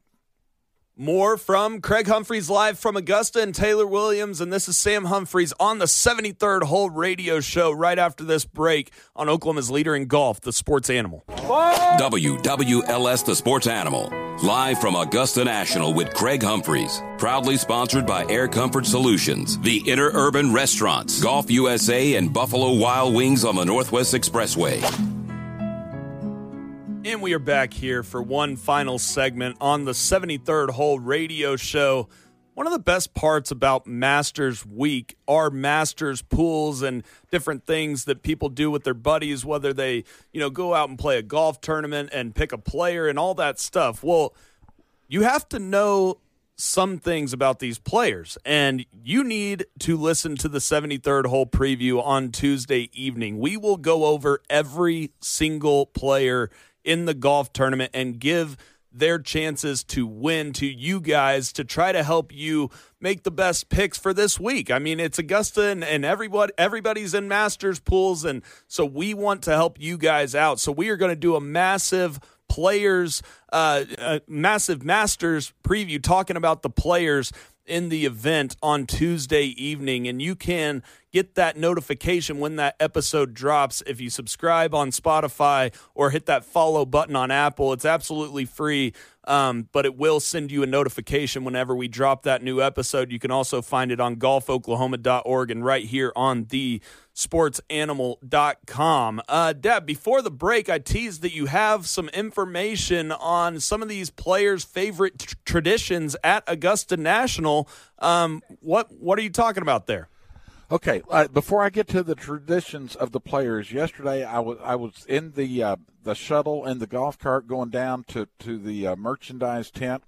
More from Craig Humphreys live from Augusta and Taylor Williams, and this is Sam Humphreys on the 73rd Hole Radio Show right after this break on Oklahoma's leader in golf, the Sports Animal. WWLS The Sports Animal. Live from Augusta National with Craig Humphreys. Proudly sponsored by Air Comfort Solutions, the Interurban Restaurants, Golf USA, and Buffalo Wild Wings on the Northwest Expressway. And we are back here for one final segment on the 73rd Hole Radio Show. One of the best parts about Masters Week are Masters pools and different things that people do with their buddies, whether they, you know, go out and play a golf tournament and pick a player and all that stuff. Well, you have to know some things about these players, and you need to listen to the 73rd hole preview on Tuesday evening. We will go over every single player in the golf tournament and give their chances to win to you guys to try to help you make the best picks for this week. I mean, it's Augusta and, and everybody everybody's in Masters pools, and so we want to help you guys out. So we are going to do a massive players, uh, uh, massive Masters preview talking about the players in the event on Tuesday evening, and you can get that notification when that episode drops if you subscribe on Spotify or hit that follow button on Apple. It's absolutely free, um, but it will send you a notification whenever we drop that new episode. You can also find it on golfoklahoma.org and right here on the sportsanimal.com. Uh, Deb, before the break, I teased that you have some information on some of these players' favorite t- traditions at Augusta National. Um, what what are you talking about there? Okay, uh, before I get to the traditions of the players, yesterday I was I was in the uh, the shuttle and the golf cart going down to to the uh, merchandise tent,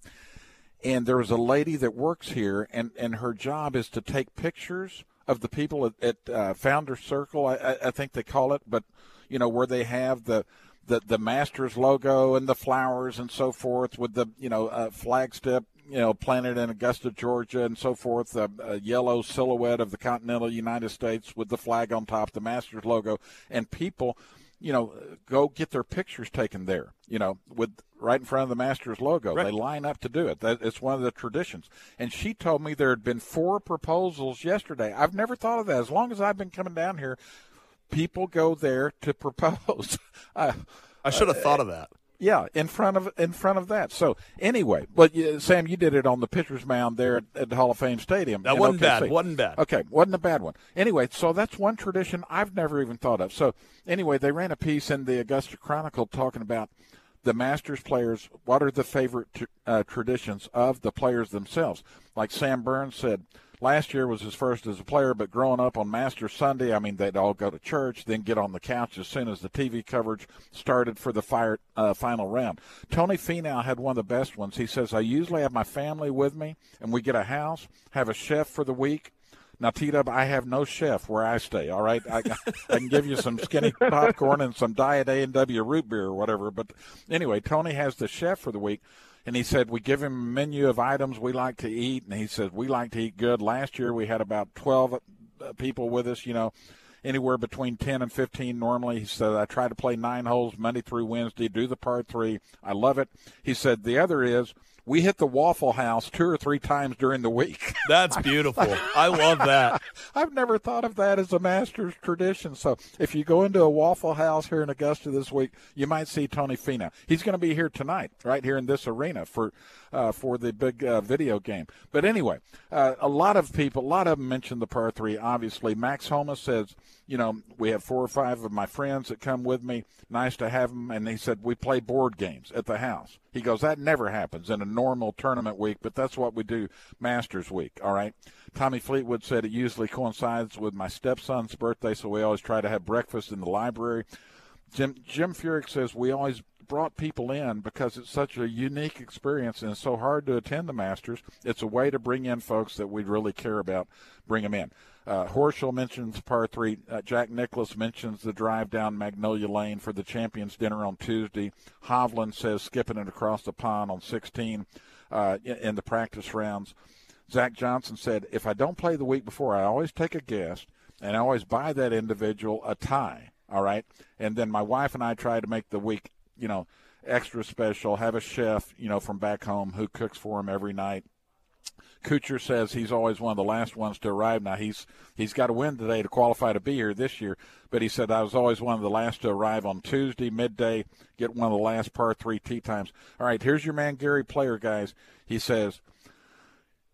and there was a lady that works here, and and her job is to take pictures of the people at, at uh, Founder Circle, I, I, think they call it, but you know where they have the. The, the Masters logo and the flowers and so forth with the you know uh, flagstep you know, planted in Augusta, Georgia, and so forth. A, a, yellow silhouette of the continental United States with the flag on top, the Masters logo, and people, you know, go get their pictures taken there. You know, with right in front of the Masters logo. Right. They line up to do it. That, it's one of the traditions. And she told me there had been four proposals yesterday. I've never thought of that. As long as I've been coming down here, people go there to propose. <laughs> uh, I should have thought of that. Yeah, in front of in front of that. So anyway, but uh, Sam, you did it on the pitcher's mound there at, at the Hall of Fame Stadium. That wasn't OKC. bad. Wasn't bad. Okay, wasn't a bad one. Anyway, so that's one tradition I've never even thought of. So anyway, they ran a piece in the Augusta Chronicle talking about the Masters players. What are the favorite tr- uh, traditions of the players themselves? Like Sam Burns said. Last year was his first as a player, but growing up on Masters Sunday, I mean, they'd all go to church, then get on the couch as soon as the TV coverage started for the fire, uh, final round. Tony Finau had one of the best ones. He says, I usually have my family with me, and we get a house, have a chef for the week. Now, T Dub, I have no chef where I stay. All right, I, I can give you some skinny <laughs> popcorn and some diet A and W root beer or whatever. But anyway, Tony has the chef for the week, and he said we give him a menu of items we like to eat, and he said we like to eat good. Last year we had about twelve uh, people with us. You know, anywhere between 10 and 15 normally. He said, I try to play nine holes Monday through Wednesday, do the par three. I love it. He said, the other is we hit the Waffle House two or three times during the week. <laughs> That's beautiful. I love that. <laughs> I've never thought of that as a Masters tradition. So if you go into a Waffle House here in Augusta this week, you might see Tony Finau. He's going to be here tonight, right here in this arena for uh, for the big uh, video game. But anyway, uh, a lot of people, a lot of them mentioned the par three. Obviously, Max Homa says, you know, we have four or five of my friends that come with me. Nice to have them. And he said we play board games at the house. He goes, that never happens in a normal tournament week, but that's what we do Masters week. All right. Tommy Fleetwood said it usually coincides with my stepson's birthday, so we always try to have breakfast in the library. Jim Jim Furyk says we always brought people in because it's such a unique experience and it's so hard to attend the Masters. It's a way to bring in folks that we really care about, bring them in. Uh, Horschel mentions par three. Uh, Jack Nicklaus mentions the drive down Magnolia Lane for the Champions Dinner on Tuesday. Hovland says skipping it across the pond on 16 uh, in the practice rounds. Zach Johnson said, if I don't play the week before, I always take a guest and I always buy that individual a tie. All right. And then my wife and I try to make the week, you know, extra special, have a chef, you know, from back home who cooks for him every night. Kuchar says he's always one of the last ones to arrive. Now he's he's got to win today to qualify to be here this year, but he said I was always one of the last to arrive on Tuesday midday, get one of the last par three tee times. All right, here's your man Gary Player, guys. He says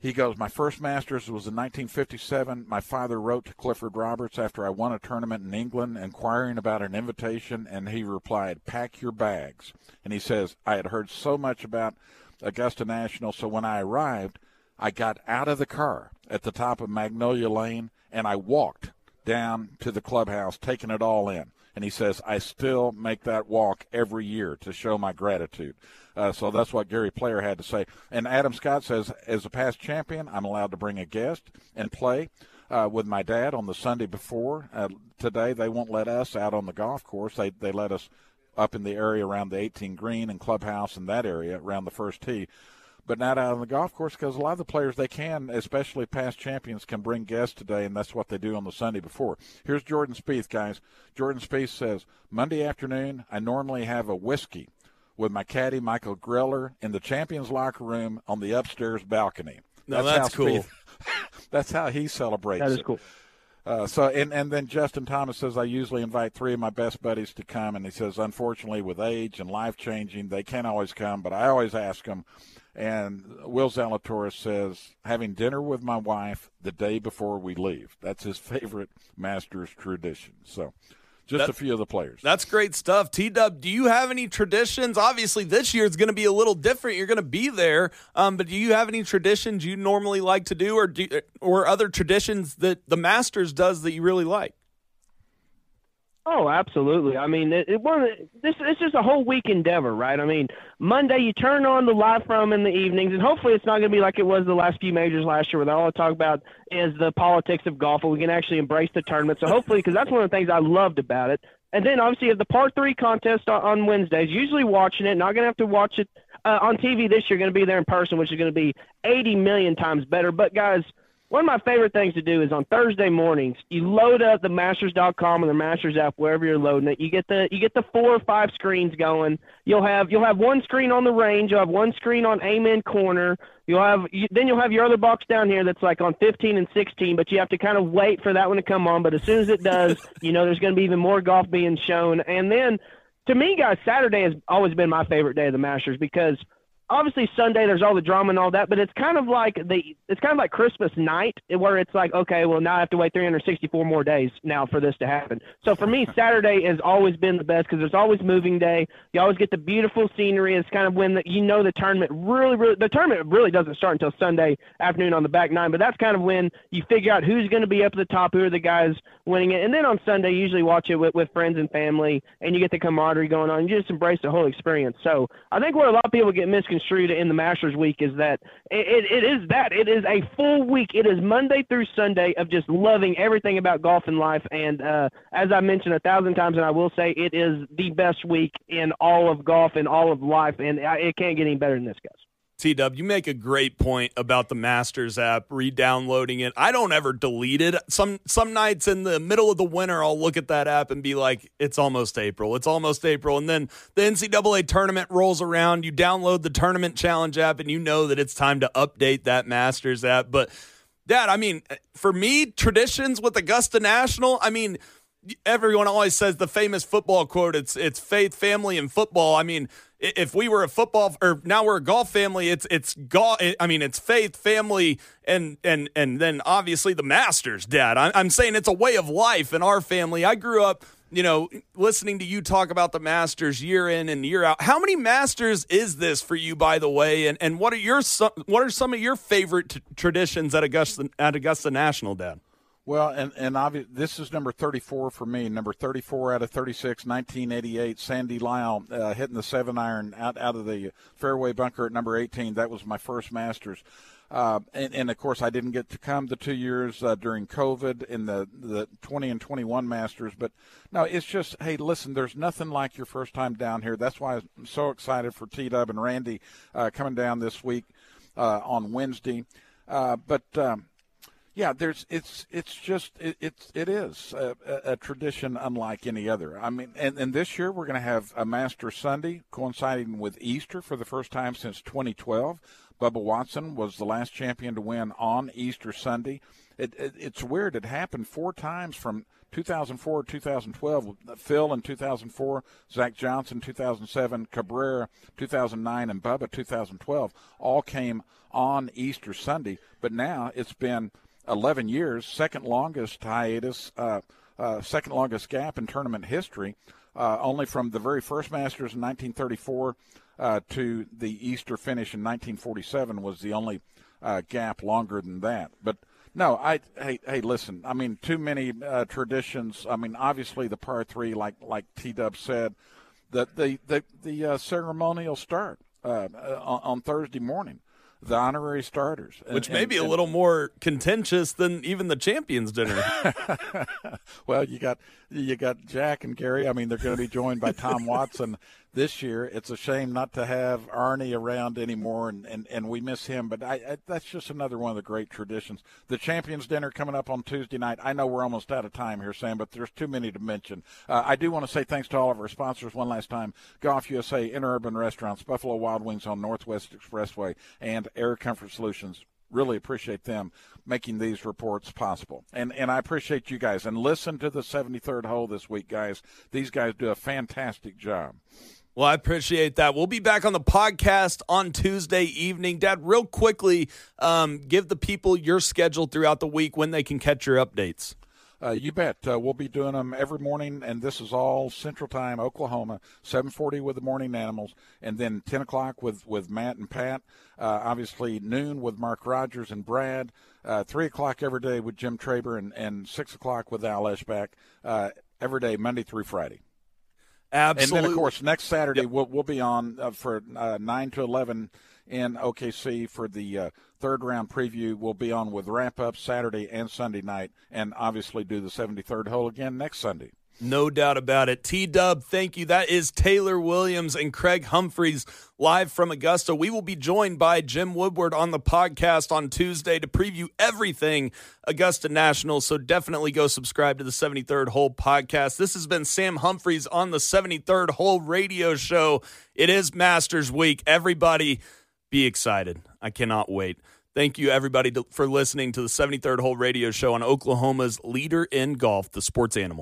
he goes, My first Masters was in 1957. My father wrote to Clifford Roberts after I won a tournament in England inquiring about an invitation, and he replied, Pack your bags. And he says, I had heard so much about Augusta National, so when I arrived, I got out of the car at the top of Magnolia Lane and I walked down to the clubhouse, taking it all in. And he says, I still make that walk every year to show my gratitude. Uh, so that's what Gary Player had to say. And Adam Scott says, as a past champion, I'm allowed to bring a guest and play. Uh, with my dad on the Sunday before. Uh, today, they won't let us out on the golf course. They they let us up in the area around the 18 green and clubhouse in that area around the first tee but not out on the golf course because a lot of the players they can, especially past champions, can bring guests today, and that's what they do on the Sunday before. Here's Jordan Spieth, guys. Jordan Spieth says Monday afternoon I normally have a whiskey with my caddy Michael Greller in the champions locker room on the upstairs balcony. That's, that's cool. Spieth, <laughs> that's how he celebrates. That is it. cool. Uh, so and and then Justin Thomas says I usually invite three of my best buddies to come, and he says unfortunately with age and life changing they can't always come, but I always ask them. And Will Zalatoris says, having dinner with my wife the day before we leave. That's his <laughs> favorite Masters tradition. So just a few of the players. That's great stuff. T Dub, do you have any traditions? Obviously, this year is going to be a little different. You're going to be there, um, but do you have any traditions you normally like to do, or do, or other traditions that the Masters does that you really like? Oh, absolutely. I mean, it, it one this it's just a whole week endeavor, right? I mean, Monday you turn on the live from in the evenings, and hopefully it's not going to be like it was the last few majors last year, where all I talk about is the politics of golf, and we can actually embrace the tournament. So hopefully, because that's one of the things I loved about it. And then obviously the par three contest on, on Wednesdays. Usually watching it, not going to have to watch it uh, on TV this year. Going to be there in person, which is going to be 80 million times better. But guys one of my favorite things to do is on Thursday mornings, you load up the Masters.com or the Masters app wherever you're loading it. You get the you get the four or five screens going. You'll have you'll have one screen on the range. You'll have one screen on Amen Corner. You'll have you, then you'll have your other box down here that's like on 15 and 16, but you have to kind of wait for that one to come on. But as soon as it does, <laughs> you know there's going to be even more golf being shown. And then to me, guys, Saturday has always been my favorite day of the Masters because – obviously Sunday there's all the drama and all that, but it's kind of like the it's kind of like Christmas night where it's like okay, well now I have to wait 364 more days now for this to happen. So for me, <laughs> Saturday has always been the best because there's always moving day. You always get the beautiful scenery. It's kind of when the, you know the tournament really, really the tournament really doesn't start until Sunday afternoon on the back nine, but that's kind of when you figure out who's going to be up at the top, who are the guys winning it, and then on Sunday you usually watch it with, with friends and family, and you get the camaraderie going on. You just embrace the whole experience. So I think where a lot of people get misconstrued misconstrued in the Masters week is that it, it is that it is a full week. It is Monday through Sunday of just loving everything about golf and life. And uh, as I mentioned a thousand times, and I will say, it is the best week in all of golf and all of life, and it can't get any better than this, guys. T Dub, you make a great point about the Masters app, re-downloading it. I don't ever delete it. Some some nights in the middle of the winter, I'll look at that app and be like, "It's almost April. It's almost April." And then the NCAA tournament rolls around. You download the Tournament Challenge app, and you know that it's time to update that Masters app. But Dad, I mean, for me, traditions with Augusta National. I mean everyone always says the famous football quote it's it's faith family and football i mean if we were a football or now we're a golf family it's it's golf i mean it's faith family and and and then obviously the masters dad. I'm saying it's a way of life in our family. I grew up you know listening to you talk about the masters year in and year out. How many masters is this for you by the way? And and what are your what are some of your favorite traditions at augusta at augusta national dad well, and and obvi- this is number 34 for me. Number 34 out of 36, 1988. Sandy Lyle uh, hitting the seven iron out out of the fairway bunker at number 18. That was my first Masters. Uh, and, and, of course, I didn't get to come the two years uh, during COVID in the, the 20 and 21 Masters. But no, it's just, hey, listen, there's nothing like your first time down here. That's why I'm so excited for T Dub and Randy uh, coming down this week uh, on Wednesday. Uh, but um, yeah, there's it's it's just it, it's it is a, a, tradition unlike any other. I mean, and, and this year we're going to have a Master Sunday coinciding with Easter for the first time since 2012. Bubba Watson was the last champion to win on Easter Sunday. It, it, it's weird. It happened four times from 2004 to 2012. Phil in 2004, Zach Johnson 2007, Cabrera 2009, and Bubba 2012 all came on Easter Sunday. But now it's been 11 years, second longest hiatus, uh, uh, second longest gap in tournament history, uh, only from the very first Masters in 1934 uh, to the Easter finish in 1947 was the only uh, gap longer than that. But no, I hey hey listen. I mean, too many uh, traditions. I mean, obviously the par three, like like T Dub said, that the the the ceremonial start on, on Thursday morning the honorary starters, which may and, be a little more contentious than even the champions dinner. <laughs> well, you got you got Jack and Gary. I mean, they're going to be joined by Tom <laughs> Watson this year. It's a shame not to have Arnie around anymore, and, and, and we miss him. But I, I, that's just another one of the great traditions. The Champions Dinner coming up on Tuesday night. I know we're almost out of time here, Sam, but there's too many to mention. Uh, I do want to say thanks to all of our sponsors one last time Golf USA, Interurban Restaurants, Buffalo Wild Wings on Northwest Expressway, and Air Comfort Solutions really appreciate them making these reports possible. And and I appreciate you guys. And listen to the 73rd hole this week, guys. These guys do a fantastic job. Well, I appreciate that. We'll be back on the podcast on Tuesday evening. Dad, real quickly, um, give the people your schedule throughout the week when they can catch your updates. Uh, you bet. Uh, we'll be doing them every morning, and this is all Central Time, Oklahoma. 7:40 with the Morning Animals, and then 10 o'clock with with Matt and Pat. Uh, obviously noon with Mark Rogers and Brad. Uh, three o'clock every day with Jim Traber, and, and six o'clock with Al Eschbach. Uh, every day, Monday through Friday. Absolutely. And then, of course, next Saturday yep. we'll, we'll be on uh, for uh, 9 to 11 in OKC for the uh, third round preview. We'll be on with wrap up Saturday and Sunday night, and obviously do the 73rd hole again next Sunday. No doubt about it. T Dub, thank you. That is Taylor Williams and Craig Humphreys live from Augusta. We will be joined by Jim Woodward on the podcast on Tuesday to preview everything Augusta National. So definitely go subscribe to the 73rd Hole podcast. This has been Sam Humphreys on the 73rd Hole radio show. It is Masters Week. Everybody be excited. I cannot wait. Thank you, everybody, for listening to the 73rd Hole radio show on Oklahoma's leader in golf, the sports animal.